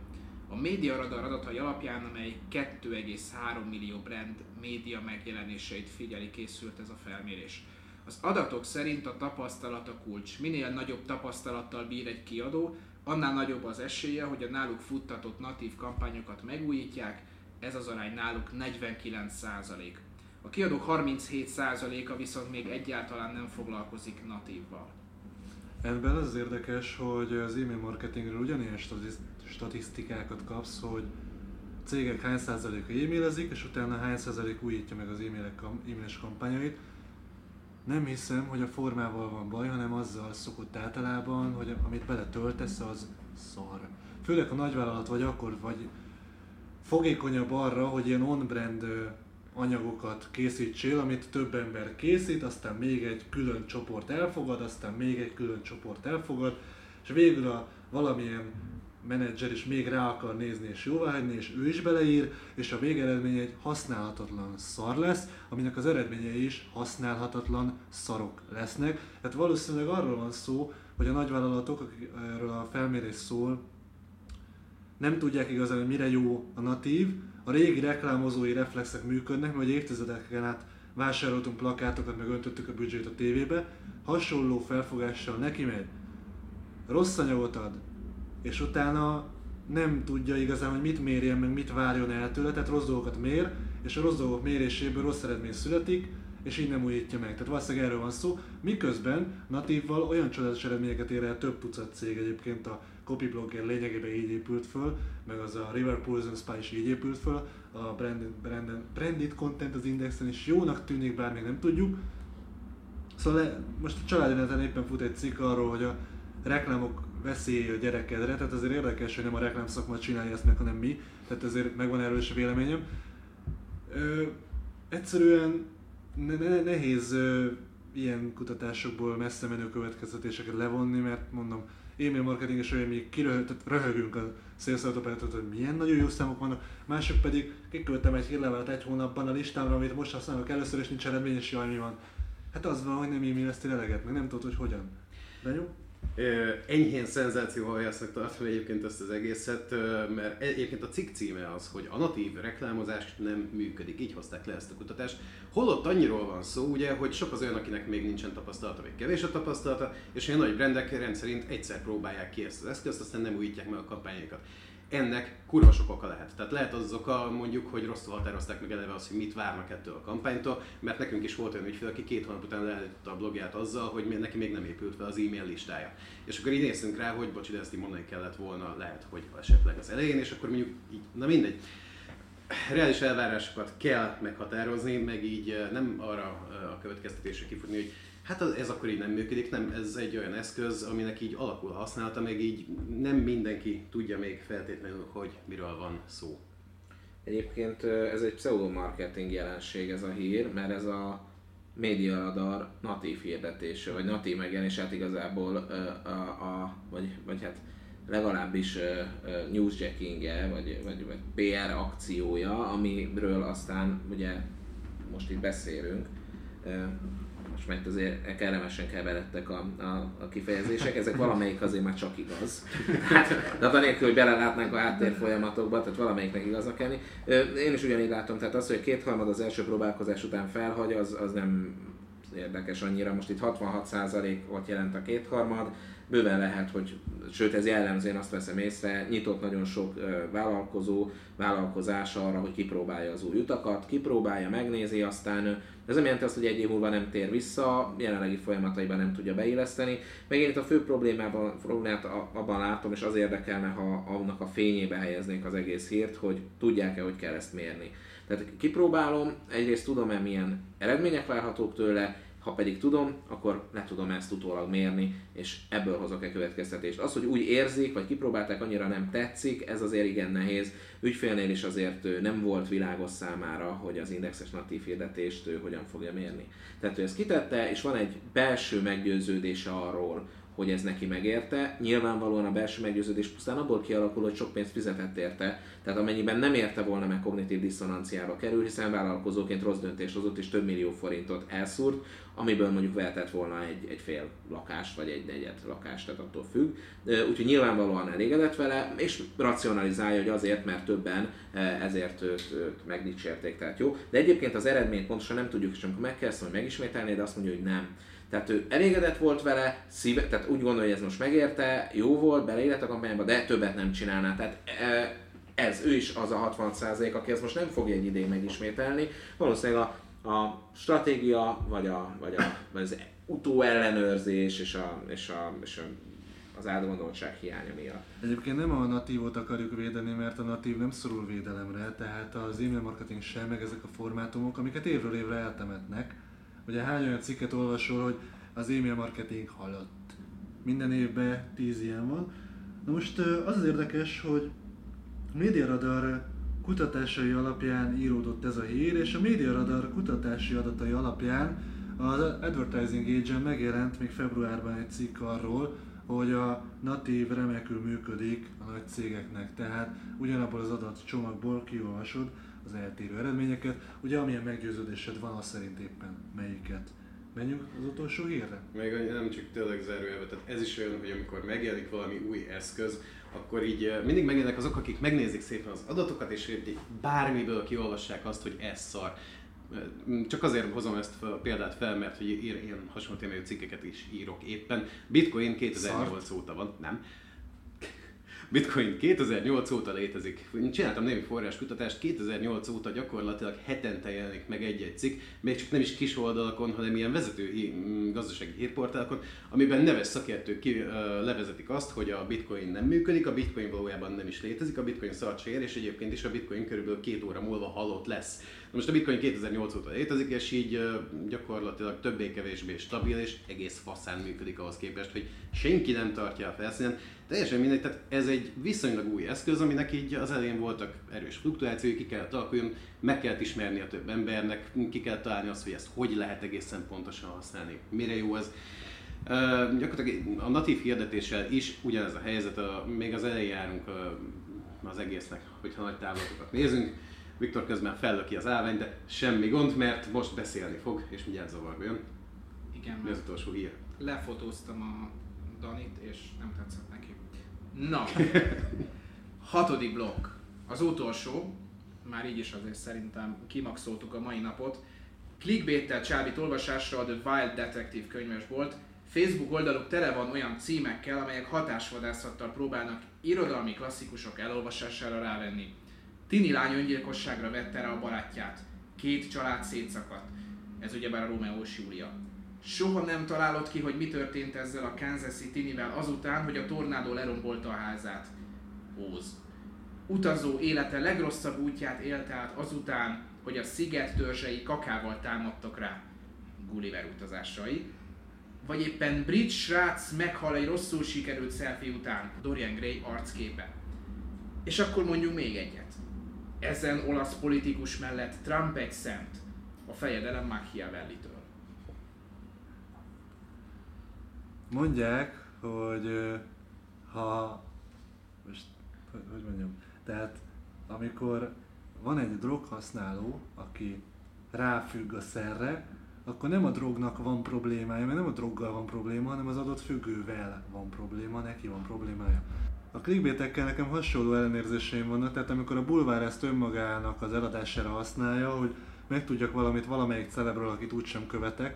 A Média Radar adatai alapján, amely 2,3 millió brand média megjelenéseit figyeli, készült ez a felmérés. Az adatok szerint a tapasztalat a kulcs. Minél nagyobb tapasztalattal bír egy kiadó, annál nagyobb az esélye, hogy a náluk futtatott natív kampányokat megújítják, ez az arány náluk 49%. A kiadók 37%-a viszont még egyáltalán nem foglalkozik natívval. Ebben az érdekes, hogy az e-mail marketingről ugyanilyen statisz- statisztikákat kapsz, hogy cégek hány százaléka e-mailezik, és utána hány százalék újítja meg az e-mailes kampányait. Nem hiszem, hogy a formával van baj, hanem azzal szokott általában, hogy amit beletöltesz, az szar. Főleg ha nagyvállalat vagy, akkor vagy fogékonyabb arra, hogy ilyen on-brand anyagokat készítsél, amit több ember készít, aztán még egy külön csoport elfogad, aztán még egy külön csoport elfogad, és végül a valamilyen menedzser is még rá akar nézni és jóváhagyni, és ő is beleír, és a végeredmény egy használhatatlan szar lesz, aminek az eredményei is használhatatlan szarok lesznek. Tehát valószínűleg arról van szó, hogy a nagyvállalatok, akik erről a felmérés szól, nem tudják igazán, hogy mire jó a natív, a régi reklámozói reflexek működnek, mert évtizedeken át vásároltunk plakátokat, meg öntöttük a büdzsét a tévébe, hasonló felfogással neki megy, rossz anyagot ad, és utána nem tudja igazán, hogy mit mérjen, meg mit várjon el tőle, tehát rossz dolgokat mér, és a rossz dolgok méréséből rossz eredmény születik, és így nem újítja meg. Tehát valószínűleg erről van szó. Miközben natívval olyan csodálatos eredményeket ér el több tucat cég egyébként a copyblogger lényegében így épült föl, meg az a River Poison Spy is így épült föl, a branded, branded, branded content az indexen is jónak tűnik, bár még nem tudjuk. Szóval le, most a családi neten éppen fut egy cikk arról, hogy a reklámok veszélye a gyerekedre, tehát azért érdekes, hogy nem a reklám szakma csinálja ezt meg, hanem mi, tehát ezért megvan erről is a véleményem. Ö, egyszerűen ne, ne, nehéz ö, ilyen kutatásokból messze menő következtetéseket levonni, mert mondom, e-mail marketing is olyan, mi kiröhög, tehát röhögünk a autopilot hogy milyen nagyon jó számok vannak, mások pedig kiküldtem egy hírlevelet egy hónapban a listámra, amit most használok először, és nincs eredmény, és jaj, mi van. Hát az van, hogy nem e-maileztél eleget, meg nem tudod, hogy hogyan. Benyom? Ö, enyhén szenzációhajásznak tartom egyébként ezt az egészet, mert egyébként a cikk címe az, hogy a natív reklámozás nem működik, így hozták le ezt a kutatást. Holott annyiról van szó, ugye, hogy sok az olyan, akinek még nincsen tapasztalata, vagy kevés a tapasztalata, és olyan nagy brendek rendszerint egyszer próbálják ki ezt az eszközt, aztán nem újítják meg a kampányokat. Ennek kurva sok oka lehet. Tehát lehet az oka mondjuk, hogy rosszul határozták meg eleve azt, hogy mit várnak ettől a kampánytól, mert nekünk is volt olyan ügyfél, aki két hónap után leállította a blogját azzal, hogy neki még nem épült fel az e-mail listája. És akkor így néztünk rá, hogy bocsi, de ezt így mondani kellett volna, lehet, hogy esetleg az elején, és akkor mondjuk így, na mindegy. Reális elvárásokat kell meghatározni, meg így eh, nem arra eh, a következtetésre kifutni, hogy hát ez akkor így nem működik, nem, ez egy olyan eszköz, aminek így alakul a használata, meg így nem mindenki tudja még feltétlenül, hogy miről van szó. Egyébként ez egy pseudomarketing jelenség ez a hír, mert ez a média radar natív hirdetése, vagy natív megjelenés, hát igazából a, a, vagy, vagy hát legalábbis newsjacking-e, vagy, vagy, vagy PR akciója, amiről aztán ugye most itt beszélünk. Most mert azért kellemesen keveredtek a, a, a kifejezések, ezek valamelyik azért már csak igaz. Tehát, de anélkül, hogy belelátnánk a háttér folyamatokba, tehát valamelyiknek igaznak kell Én is ugyanígy látom, tehát az, hogy kétharmad az első próbálkozás után felhagy, az, az nem, érdekes annyira. Most itt 66%-ot jelent a kétharmad, bőven lehet, hogy, sőt ez jellemző, én azt veszem észre, nyitott nagyon sok vállalkozó, vállalkozás arra, hogy kipróbálja az új utakat, kipróbálja, megnézi, aztán ez nem jelenti azt, hogy egy év múlva nem tér vissza, jelenlegi folyamataiban nem tudja beilleszteni. Meg én itt a fő problémában, problémát abban látom, és az érdekelne, ha annak a fényébe helyeznék az egész hírt, hogy tudják-e, hogy kell ezt mérni. Tehát kipróbálom, egyrészt tudom-e milyen eredmények várhatók tőle, ha pedig tudom, akkor le tudom ezt utólag mérni, és ebből hozok egy következtetést. Az, hogy úgy érzik, vagy kipróbálták, annyira nem tetszik, ez azért igen nehéz. Ügyfélnél is azért nem volt világos számára, hogy az indexes natív hirdetést ő hogyan fogja mérni. Tehát ő ezt kitette, és van egy belső meggyőződése arról, hogy ez neki megérte. Nyilvánvalóan a belső meggyőződés pusztán abból kialakul, hogy sok pénzt fizetett érte, tehát amennyiben nem érte volna meg kognitív diszonanciába kerül, hiszen vállalkozóként rossz döntés hozott és több millió forintot elszúrt, amiből mondjuk vehetett volna egy, egy fél lakást, vagy egy negyed lakást, tehát attól függ. Úgyhogy nyilvánvalóan elégedett vele, és racionalizálja, hogy azért, mert többen ezért őt, őt megdicsérték, tehát jó. De egyébként az eredményt pontosan nem tudjuk, és amikor meg kell hogy megismételni, de azt mondja, hogy nem. Tehát ő elégedett volt vele, szíve, tehát úgy gondolja, hogy ez most megérte, jó volt, beleillett a kampányba, de többet nem csinálná. Tehát ez, ő is az a 60% aki ezt most nem fogja egy idén megismételni. Valószínűleg a a stratégia, vagy, a, vagy, a, vagy az utóellenőrzés és, a, és, a, és a, az átgondoltság hiánya miatt. Egyébként nem a natívot akarjuk védeni, mert a natív nem szorul védelemre, tehát az e-mail marketing sem, meg ezek a formátumok, amiket évről évre eltemetnek. Ugye hány olyan cikket olvasol, hogy az e-mail marketing halott. Minden évben tíz ilyen van. Na most az az érdekes, hogy Radar kutatásai alapján íródott ez a hír, és a Media Radar kutatási adatai alapján az Advertising Age-en megjelent még februárban egy cikk arról, hogy a natív remekül működik a nagy cégeknek, tehát ugyanabból az adatcsomagból kiolvasod az eltérő eredményeket, ugye amilyen meggyőződésed van, az szerint éppen melyiket. Menjünk az utolsó hírre? Még nem csak tényleg zárójelve, tehát ez is olyan, hogy amikor megjelenik valami új eszköz, akkor így mindig megjelennek azok, akik megnézik szépen az adatokat, és bármiből kiolvassák azt, hogy ez szar. Csak azért hozom ezt a példát fel, mert hogy én hasonló témájú cikkeket is írok éppen. Bitcoin 2008 Szart. óta van, nem. Bitcoin 2008 óta létezik. Csináltam némi forráskutatást, 2008 óta gyakorlatilag hetente jelenik meg egy-egy cikk, még csak nem is kis oldalakon, hanem ilyen vezető gazdasági hírportálokon, amiben neves szakértők ki, uh, levezetik azt, hogy a bitcoin nem működik, a bitcoin valójában nem is létezik, a bitcoin szart és egyébként is a bitcoin körülbelül két óra múlva halott lesz. Most a bitcoin 2008 óta létezik, és így gyakorlatilag többé-kevésbé stabil, és egész faszán működik ahhoz képest, hogy senki nem tartja a felszínen teljesen mindegy, tehát ez egy viszonylag új eszköz, aminek így az elején voltak erős fluktuációi, ki kellett alakuljon, meg kellett ismerni a több embernek, ki kell találni azt, hogy ezt hogy lehet egészen pontosan használni, mire jó ez. Uh, gyakorlatilag a natív hirdetéssel is ugyanez a helyzet, a, még az elején járunk a, az egésznek, hogyha nagy távlatokat nézünk. Viktor közben fellöki az állványt, de semmi gond, mert most beszélni fog, és mindjárt zavarba jön. Igen, Mi az utolsó hír? Lefotóztam a Danit, és nem tetszett neki. Na, hatodik blokk. Az utolsó, már így is azért szerintem kimaxoltuk a mai napot. Clickbait-tel csábít olvasásra a The Wild Detective könyves volt. Facebook oldaluk tele van olyan címekkel, amelyek hatásvadászattal próbálnak irodalmi klasszikusok elolvasására rávenni. Tini lány öngyilkosságra vette rá a barátját. Két család szétszakadt. Ez ugyebár a Romeo Júlia. Soha nem találod ki, hogy mi történt ezzel a Kansas City-nivel azután, hogy a tornádó lerombolta a házát. Óz. Utazó élete legrosszabb útját élte át azután, hogy a sziget törzsei kakával támadtak rá. Gulliver utazásai. Vagy éppen brit srác meghal egy rosszul sikerült selfie után, Dorian Gray arcképe. És akkor mondjuk még egyet. Ezen olasz politikus mellett Trump egy szent, a fejedelem Machiavelli-től. Mondják, hogy ha, most hogy mondjam, tehát amikor van egy droghasználó, aki ráfügg a szerre, akkor nem a drognak van problémája, mert nem a droggal van probléma, hanem az adott függővel van probléma, neki van problémája. A clickbaitekkel nekem hasonló ellenérzéseim vannak, tehát amikor a bulvár ezt önmagának az eladására használja, hogy megtudjak valamit valamelyik celebről, akit úgysem követek,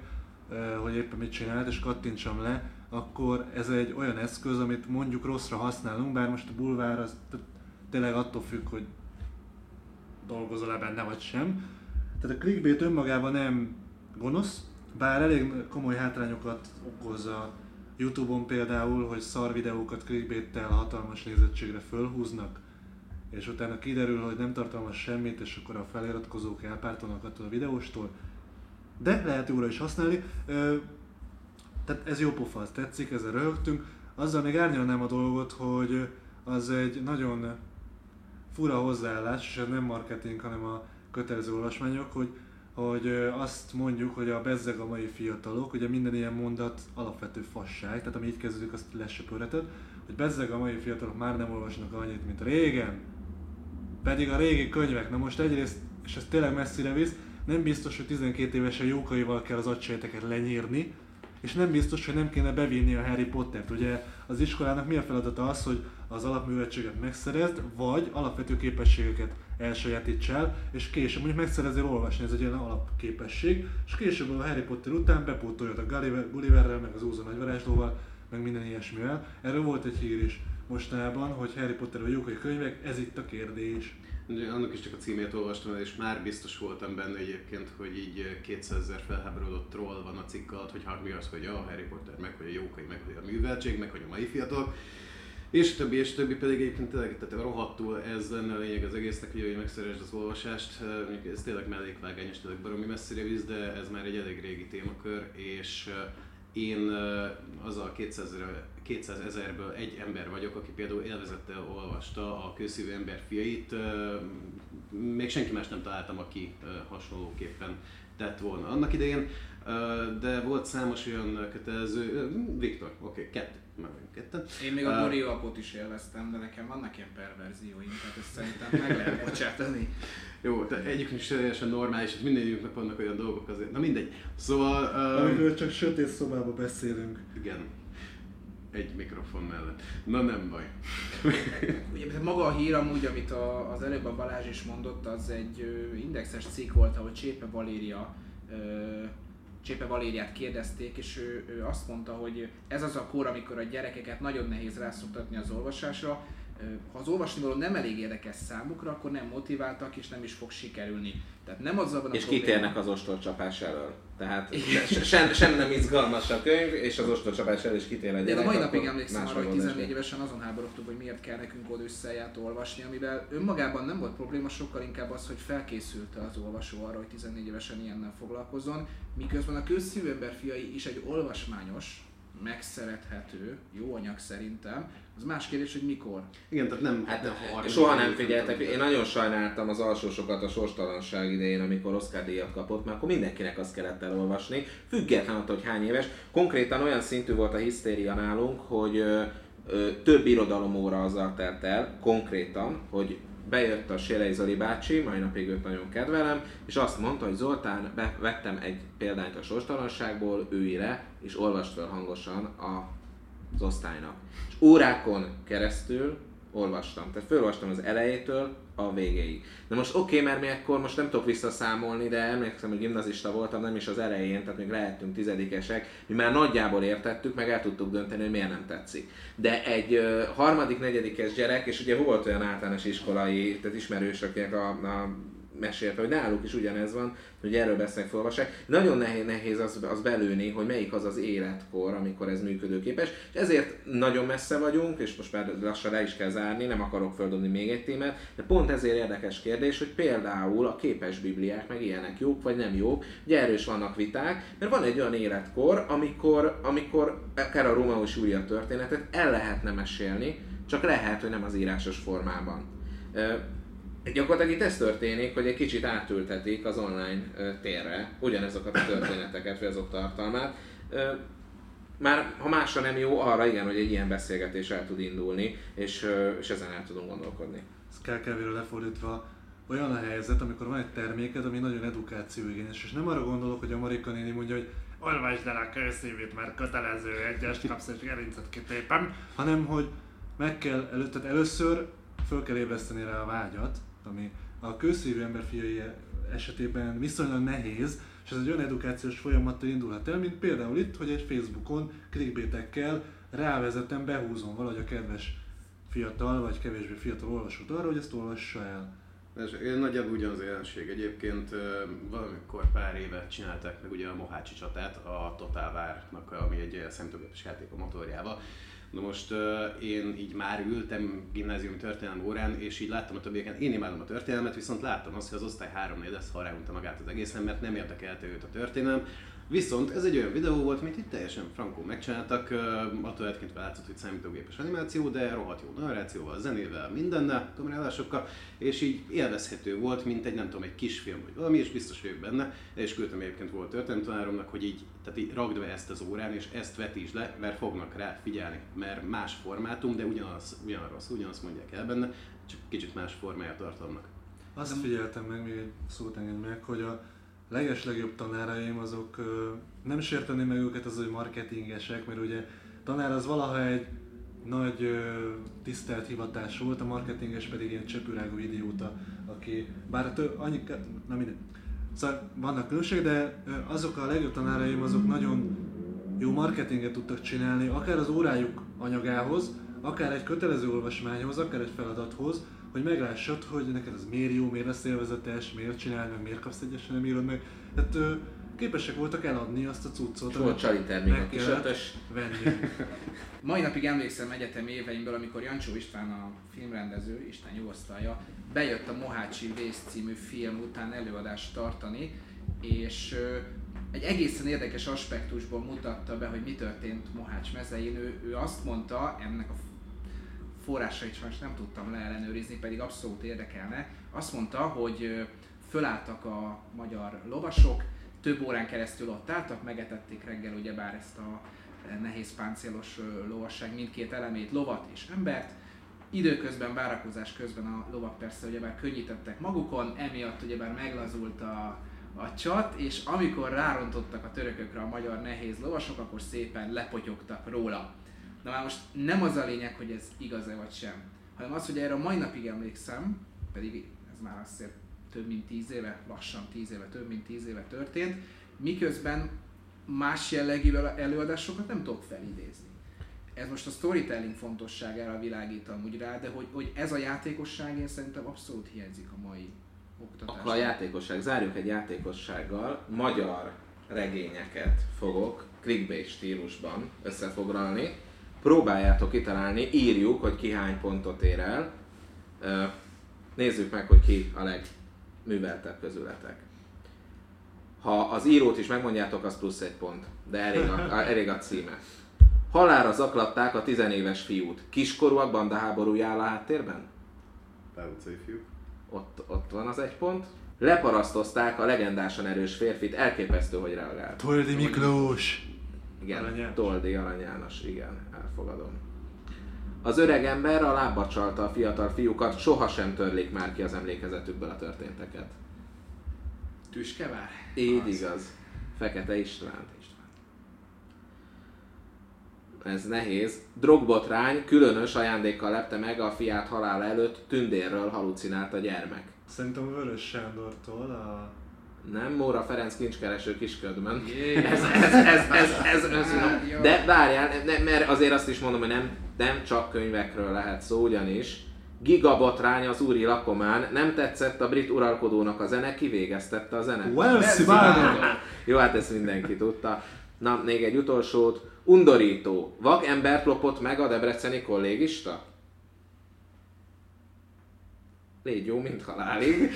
ö, hogy éppen mit csinált, és kattintsam le, akkor ez egy olyan eszköz, amit mondjuk rosszra használunk, bár most a bulvár az tényleg attól függ, hogy dolgozol-e benne vagy sem. Tehát a clickbait önmagában nem gonosz, bár elég komoly hátrányokat okoz a Youtube-on például, hogy szar videókat clickbait-tel hatalmas nézettségre fölhúznak, és utána kiderül, hogy nem tartalmaz semmit, és akkor a feliratkozók elpártolnak attól a videóstól. De lehet jóra is használni. Ö, tehát ez jó pofa, az tetszik, ezzel röhögtünk. Azzal még árnyalnám a dolgot, hogy az egy nagyon fura hozzáállás, és nem marketing, hanem a kötelező olvasmányok, hogy, hogy azt mondjuk, hogy a bezzeg a mai fiatalok, ugye minden ilyen mondat alapvető fasság, tehát ami így kezdődik, azt lesöpörheted, hogy bezzeg a mai fiatalok már nem olvasnak annyit, mint régen, pedig a régi könyvek, na most egyrészt, és ez tényleg messzire visz, nem biztos, hogy 12 évesen jókaival kell az agysejteket lenyírni, és nem biztos, hogy nem kéne bevinni a Harry Pottert. Ugye az iskolának mi a feladata az, hogy az alapműveltséget megszerezd, vagy alapvető képességeket elsajátíts el, és később mondjuk megszerezzél olvasni, ez egy ilyen alapképesség, és később a Harry Potter után bepótoljad a Gulliver, Gulliverrel, meg az Ózon nagyvarázslóval, meg minden ilyesmivel. Erről volt egy hír is mostanában, hogy Harry Potter vagy jókai könyvek, ez itt a kérdés. Annak is csak a címét olvastam el, és már biztos voltam benne egyébként, hogy így 200 ezer felháborodott troll van a cikk alatt, hogy hát mi az, hogy a Harry Potter, meg hogy a jókai, meg hogy a műveltség, meg hogy a mai fiatalok. És többi, és többi pedig egyébként tényleg, tehát rohadtul ez lenne a lényeg az egésznek, hogy, hogy megszeresd az olvasást. Mondjuk Ez tényleg mellékvágány, és tényleg baromi messzire visz, de ez már egy elég régi témakör, és én az a 200 ezer 200 ezerből egy ember vagyok, aki például élvezettel olvasta a kőszívű ember fiait. Még senki más nem találtam, aki hasonlóképpen tett volna annak idején, de volt számos olyan kötelező, Viktor, oké, okay, kettő, meg vagyunk ketten. Én még a Ö, Gori alapot is élveztem, de nekem vannak ilyen perverzióim, tehát ezt szerintem meg lehet bocsátani. Jó, de egyik is teljesen normális, és mindegyiknek vannak olyan dolgok azért. Na mindegy. Szóval... ö, Amiről csak sötét szobába beszélünk. igen. Egy mikrofon mellett. Na nem baj. Ugye maga a hír amúgy, amit a, az előbb a Balázs is mondott, az egy ö, indexes cikk volt, ahol Csépe Valéria ö, Csépe Valériát kérdezték, és ő, ő azt mondta, hogy ez az a kor, amikor a gyerekeket nagyon nehéz rászoktatni az olvasásra. Ha az olvasnivaló nem elég érdekes számukra, akkor nem motiváltak és nem is fog sikerülni. Tehát nem az van a És probléma- kitérnek az ostorcsapás elől. Tehát se- sem, sem nem izgalmas a könyv, és az ostorcsapás elől is kitér a De a mai napig emlékszem arra, hogy megoldás 14 van. évesen azon háborodtunk, hogy miért kell nekünk Odüsszelját olvasni, amivel önmagában nem volt probléma, sokkal inkább az, hogy felkészülte az olvasó arra, hogy 14 évesen ilyennel foglalkozzon, miközben a közszívű ember fiai is egy olvasmányos, megszerethető, jó anyag szerintem. Az más kérdés, hogy mikor. Igen, tehát nem... Hát nem 30 soha nem figyeltek, én nagyon sajnáltam az alsósokat a sorstalanság idején, amikor Oscar díjat kapott, mert akkor mindenkinek azt kellett elolvasni, független attól, hogy hány éves. Konkrétan olyan szintű volt a hisztéria nálunk, hogy ö, ö, több irodalomóra azzal telt el, konkrétan, hogy bejött a Sélei Zoli bácsi, mai napig őt nagyon kedvelem, és azt mondta, hogy Zoltán, be- vettem egy példányt a sorstalanságból, ülj le, és olvast fel hangosan a az osztálynak. És órákon keresztül olvastam. Tehát felolvastam az elejétől a végéig. De most oké, okay, mert mi akkor most nem tudok visszaszámolni, de emlékszem, hogy gimnazista voltam, nem is az elején, tehát még lehettünk tizedikesek, mi már nagyjából értettük, meg el tudtuk dönteni, hogy miért nem tetszik. De egy ö, harmadik, negyedikes gyerek, és ugye volt olyan általános iskolai, tehát ismerős, akinek a, a mesélte, hogy náluk is ugyanez van, hogy erről beszélnek, felolvassák. Nagyon nehéz, nehéz az, az belőni, hogy melyik az az életkor, amikor ez működőképes, és ezért nagyon messze vagyunk, és most már lassan le is kell zárni, nem akarok földobni még egy témát, de pont ezért érdekes kérdés, hogy például a képes bibliák meg ilyenek jók vagy nem jók, ugye erős vannak viták, mert van egy olyan életkor, amikor, amikor akár a Rómeó és Júlia történetet el lehetne mesélni, csak lehet, hogy nem az írásos formában. Gyakorlatilag itt ez történik, hogy egy kicsit átültetik az online térre ugyanezokat a történeteket, vagy azok tartalmát. Már ha másra nem jó, arra igen, hogy egy ilyen beszélgetés el tud indulni, és, és ezen el tudunk gondolkodni. Ez kell kevéről lefordítva olyan a helyzet, amikor van egy terméked, ami nagyon edukációigényes, és nem arra gondolok, hogy a Marika néni mondja, hogy olvasd el a kőszívét, mert kötelező egyest kapsz és gerincet kitépem, hanem hogy meg kell előtted először föl kell ébreszteni rá a vágyat, ami a kőszívű ember fiai esetében viszonylag nehéz, És ez egy olyan edukációs folyamattal indulhat el, mint például itt, hogy egy Facebookon clickbaitekkel rávezetem, behúzom valahogy a kedves fiatal vagy kevésbé fiatal olvasót arra, hogy ezt olvassa el. Ez nagyjából ugyanaz a jelenség. Egyébként valamikor pár évet csinálták meg ugye a Mohácsi csatát a Total War-nak, ami egy számítógépes játék a motorjával. Na most ö, én így már ültem gimnáziumi történelmi órán, és így láttam a többieket, én imádom a történelmet, viszont láttam azt, hogy az osztály 3 4 lesz, ha ráunta magát az egészen, mert nem érdekelte őt a történelem. Viszont ez egy olyan videó volt, amit itt teljesen frankó megcsináltak, attól eltekintve látszott, hogy számítógépes animáció, de rohadt jó narrációval, zenével, mindennel, kamerálásokkal, és így élvezhető volt, mint egy nem tudom, egy kisfilm vagy valami, és biztos vagyok benne, és küldtem egyébként volt történelemtanáromnak, hogy így, tehát így ragd be ezt az órán, és ezt vetítsd le, mert fognak rá figyelni, mert más formátum, de ugyanaz, ugyanarról szó, ugyanazt mondják el benne, csak kicsit más formája a tartalomnak. Azt figyeltem meg, még egy szót engedj meg, hogy a legeslegjobb tanáraim azok nem sérteném meg őket az, hogy marketingesek, mert ugye tanár az valaha egy nagy tisztelt hivatás volt, a marketinges pedig ilyen csepürágú idióta, aki bár tő, annyi, na mindegy. Szóval vannak különbségek, de azok a legjobb tanáraim azok nagyon jó marketinget tudtak csinálni, akár az órájuk anyagához, akár egy kötelező olvasmányhoz, akár egy feladathoz, hogy meglássad, hogy neked ez miért jó, miért lesz élvezetes, miért csinálod meg, miért kapsz egyesen, nem írod meg. Tehát ö, képesek voltak eladni azt a cuccot, És volt csali termék a meg kis kellett ötös. venni. Mai napig emlékszem egyetemi éveimből, amikor Jancsó István a filmrendező, Isten nyugosztalja, bejött a Mohácsi Vész című film után előadást tartani, és ö, egy egészen érdekes aspektusból mutatta be, hogy mi történt Mohács mezein. Ő, ő azt mondta, ennek a forrásait sajnos nem tudtam leellenőrizni, pedig abszolút érdekelne. Azt mondta, hogy fölálltak a magyar lovasok, több órán keresztül ott álltak, megetették reggel ugyebár ezt a e, nehéz páncélos lovasság mindkét elemét, lovat és embert. Időközben, várakozás közben a lovak persze ugyebár könnyítettek magukon, emiatt ugyebár meglazult a, a csat, és amikor rárontottak a törökökre a magyar nehéz lovasok, akkor szépen lepotyogtak róla. Na már most nem az a lényeg, hogy ez igaz-e vagy sem, hanem az, hogy erre a mai napig emlékszem, pedig ez már hiszem több mint tíz éve, lassan tíz éve, több mint tíz éve történt, miközben más jellegű előadásokat nem tudok felidézni. Ez most a storytelling fontosságára világít amúgy rá, de hogy, hogy ez a játékosság én szerintem abszolút hiányzik a mai oktatásban. Akkor a játékosság, zárjuk egy játékossággal. Magyar regényeket fogok clickbait stílusban összefoglalni. Próbáljátok kitalálni, írjuk, hogy ki hány pontot ér el. Nézzük meg, hogy ki a legműveltebb közületek. Ha az írót is megmondjátok, az plusz egy pont, de elég a, elég a címe. Halára zaklatták a tizenéves fiút. Kiskorúak bandaháborúja áll a háttérben? Pál utcai fiúk. Ott, ott van az egy pont. Leparasztozták a legendásan erős férfit, elképesztő, hogy reagált. Toldi Miklós! Igen, Arany. Toldi Arany János, igen, elfogadom. Az öreg ember a lábba csalta a fiatal fiúkat, sohasem törlik már ki az emlékezetükből a történteket. Tüskevár? Így Az. igaz. Fekete István. István. Ez nehéz. Drogbotrány különös ajándékkal lepte meg a fiát halála előtt, tündérről halucinált a gyermek. Szerintem Vörös Sándortól a... Nem, Móra Ferenc kincskereső kisködben. Jé. Ez, ez, ez, ez, ez, ez, jó. De várjál, ne, mert azért azt is mondom, hogy nem, nem csak könyvekről lehet szó, ugyanis Gigabotrány az úri lakomán, nem tetszett a brit uralkodónak a zene, kivégeztette a zene. Well! Jó, hát ezt mindenki tudta. Na, még egy utolsót. Undorító. Vak embert lopott meg a debreceni kollégista? Légy jó, mint halálig.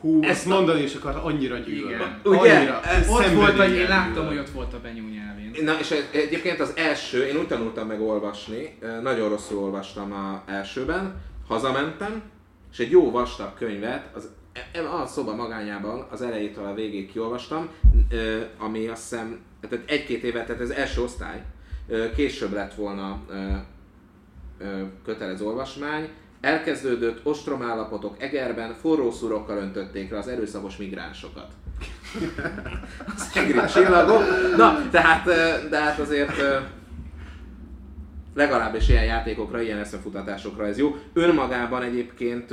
Hú, Ezt ezt mondani is akar, annyira gyűlöl. Igen. Ugye? Annyira. Ez Ott volt, hogy én láttam, hogy ott volt a Benyú nyelvén. Na és egyébként az első, én úgy tanultam meg olvasni, nagyon rosszul olvastam a elsőben, hazamentem, és egy jó vastag könyvet, az e- a szoba magányában az elejétől a végéig kiolvastam, ami azt hiszem, tehát egy-két évet, tehát ez első osztály, később lett volna kötelező olvasmány, elkezdődött ostromállapotok Egerben, forró szurokkal öntötték le az erőszakos migránsokat. az egri csillagok. Na, tehát, de hát azért legalábbis ilyen játékokra, ilyen eszmefutatásokra ez jó. Önmagában egyébként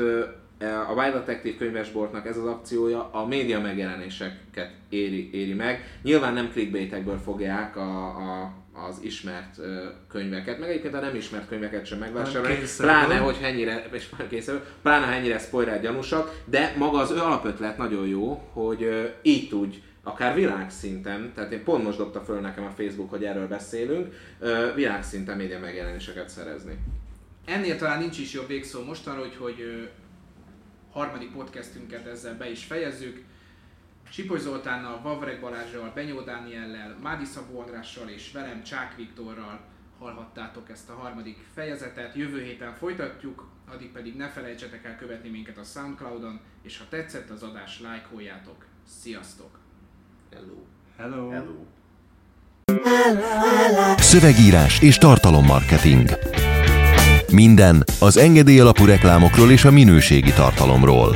a Wild Detective könyvesboltnak ez az akciója a média megjelenéseket éri, éri meg. Nyilván nem clickbaitekből fogják a, a, az ismert könyveket, meg egyébként a nem ismert könyveket sem megvásárolni, pláne, hogy ennyire, és kényszerül, pláne, ennyire spoiler gyanúsak, de maga az ő alapötlet nagyon jó, hogy így tudj akár világszinten, tehát én pont most dobta föl nekem a Facebook, hogy erről beszélünk, világszinten média megjelenéseket szerezni. Ennél talán nincs is jobb végszó mostanra, úgyhogy harmadik podcastünket ezzel be is fejezzük. Sipoly Zoltánnal, Vavreg Balázsral, Benyó Dániellel, Mádi Szabó Andrással és velem Csák Viktorral hallhattátok ezt a harmadik fejezetet. Jövő héten folytatjuk, addig pedig ne felejtsetek el követni minket a Soundcloudon, és ha tetszett az adás, lájkoljátok. Sziasztok! Hello! Hello! Hello. Szövegírás és tartalommarketing. Minden az engedély alapú reklámokról és a minőségi tartalomról.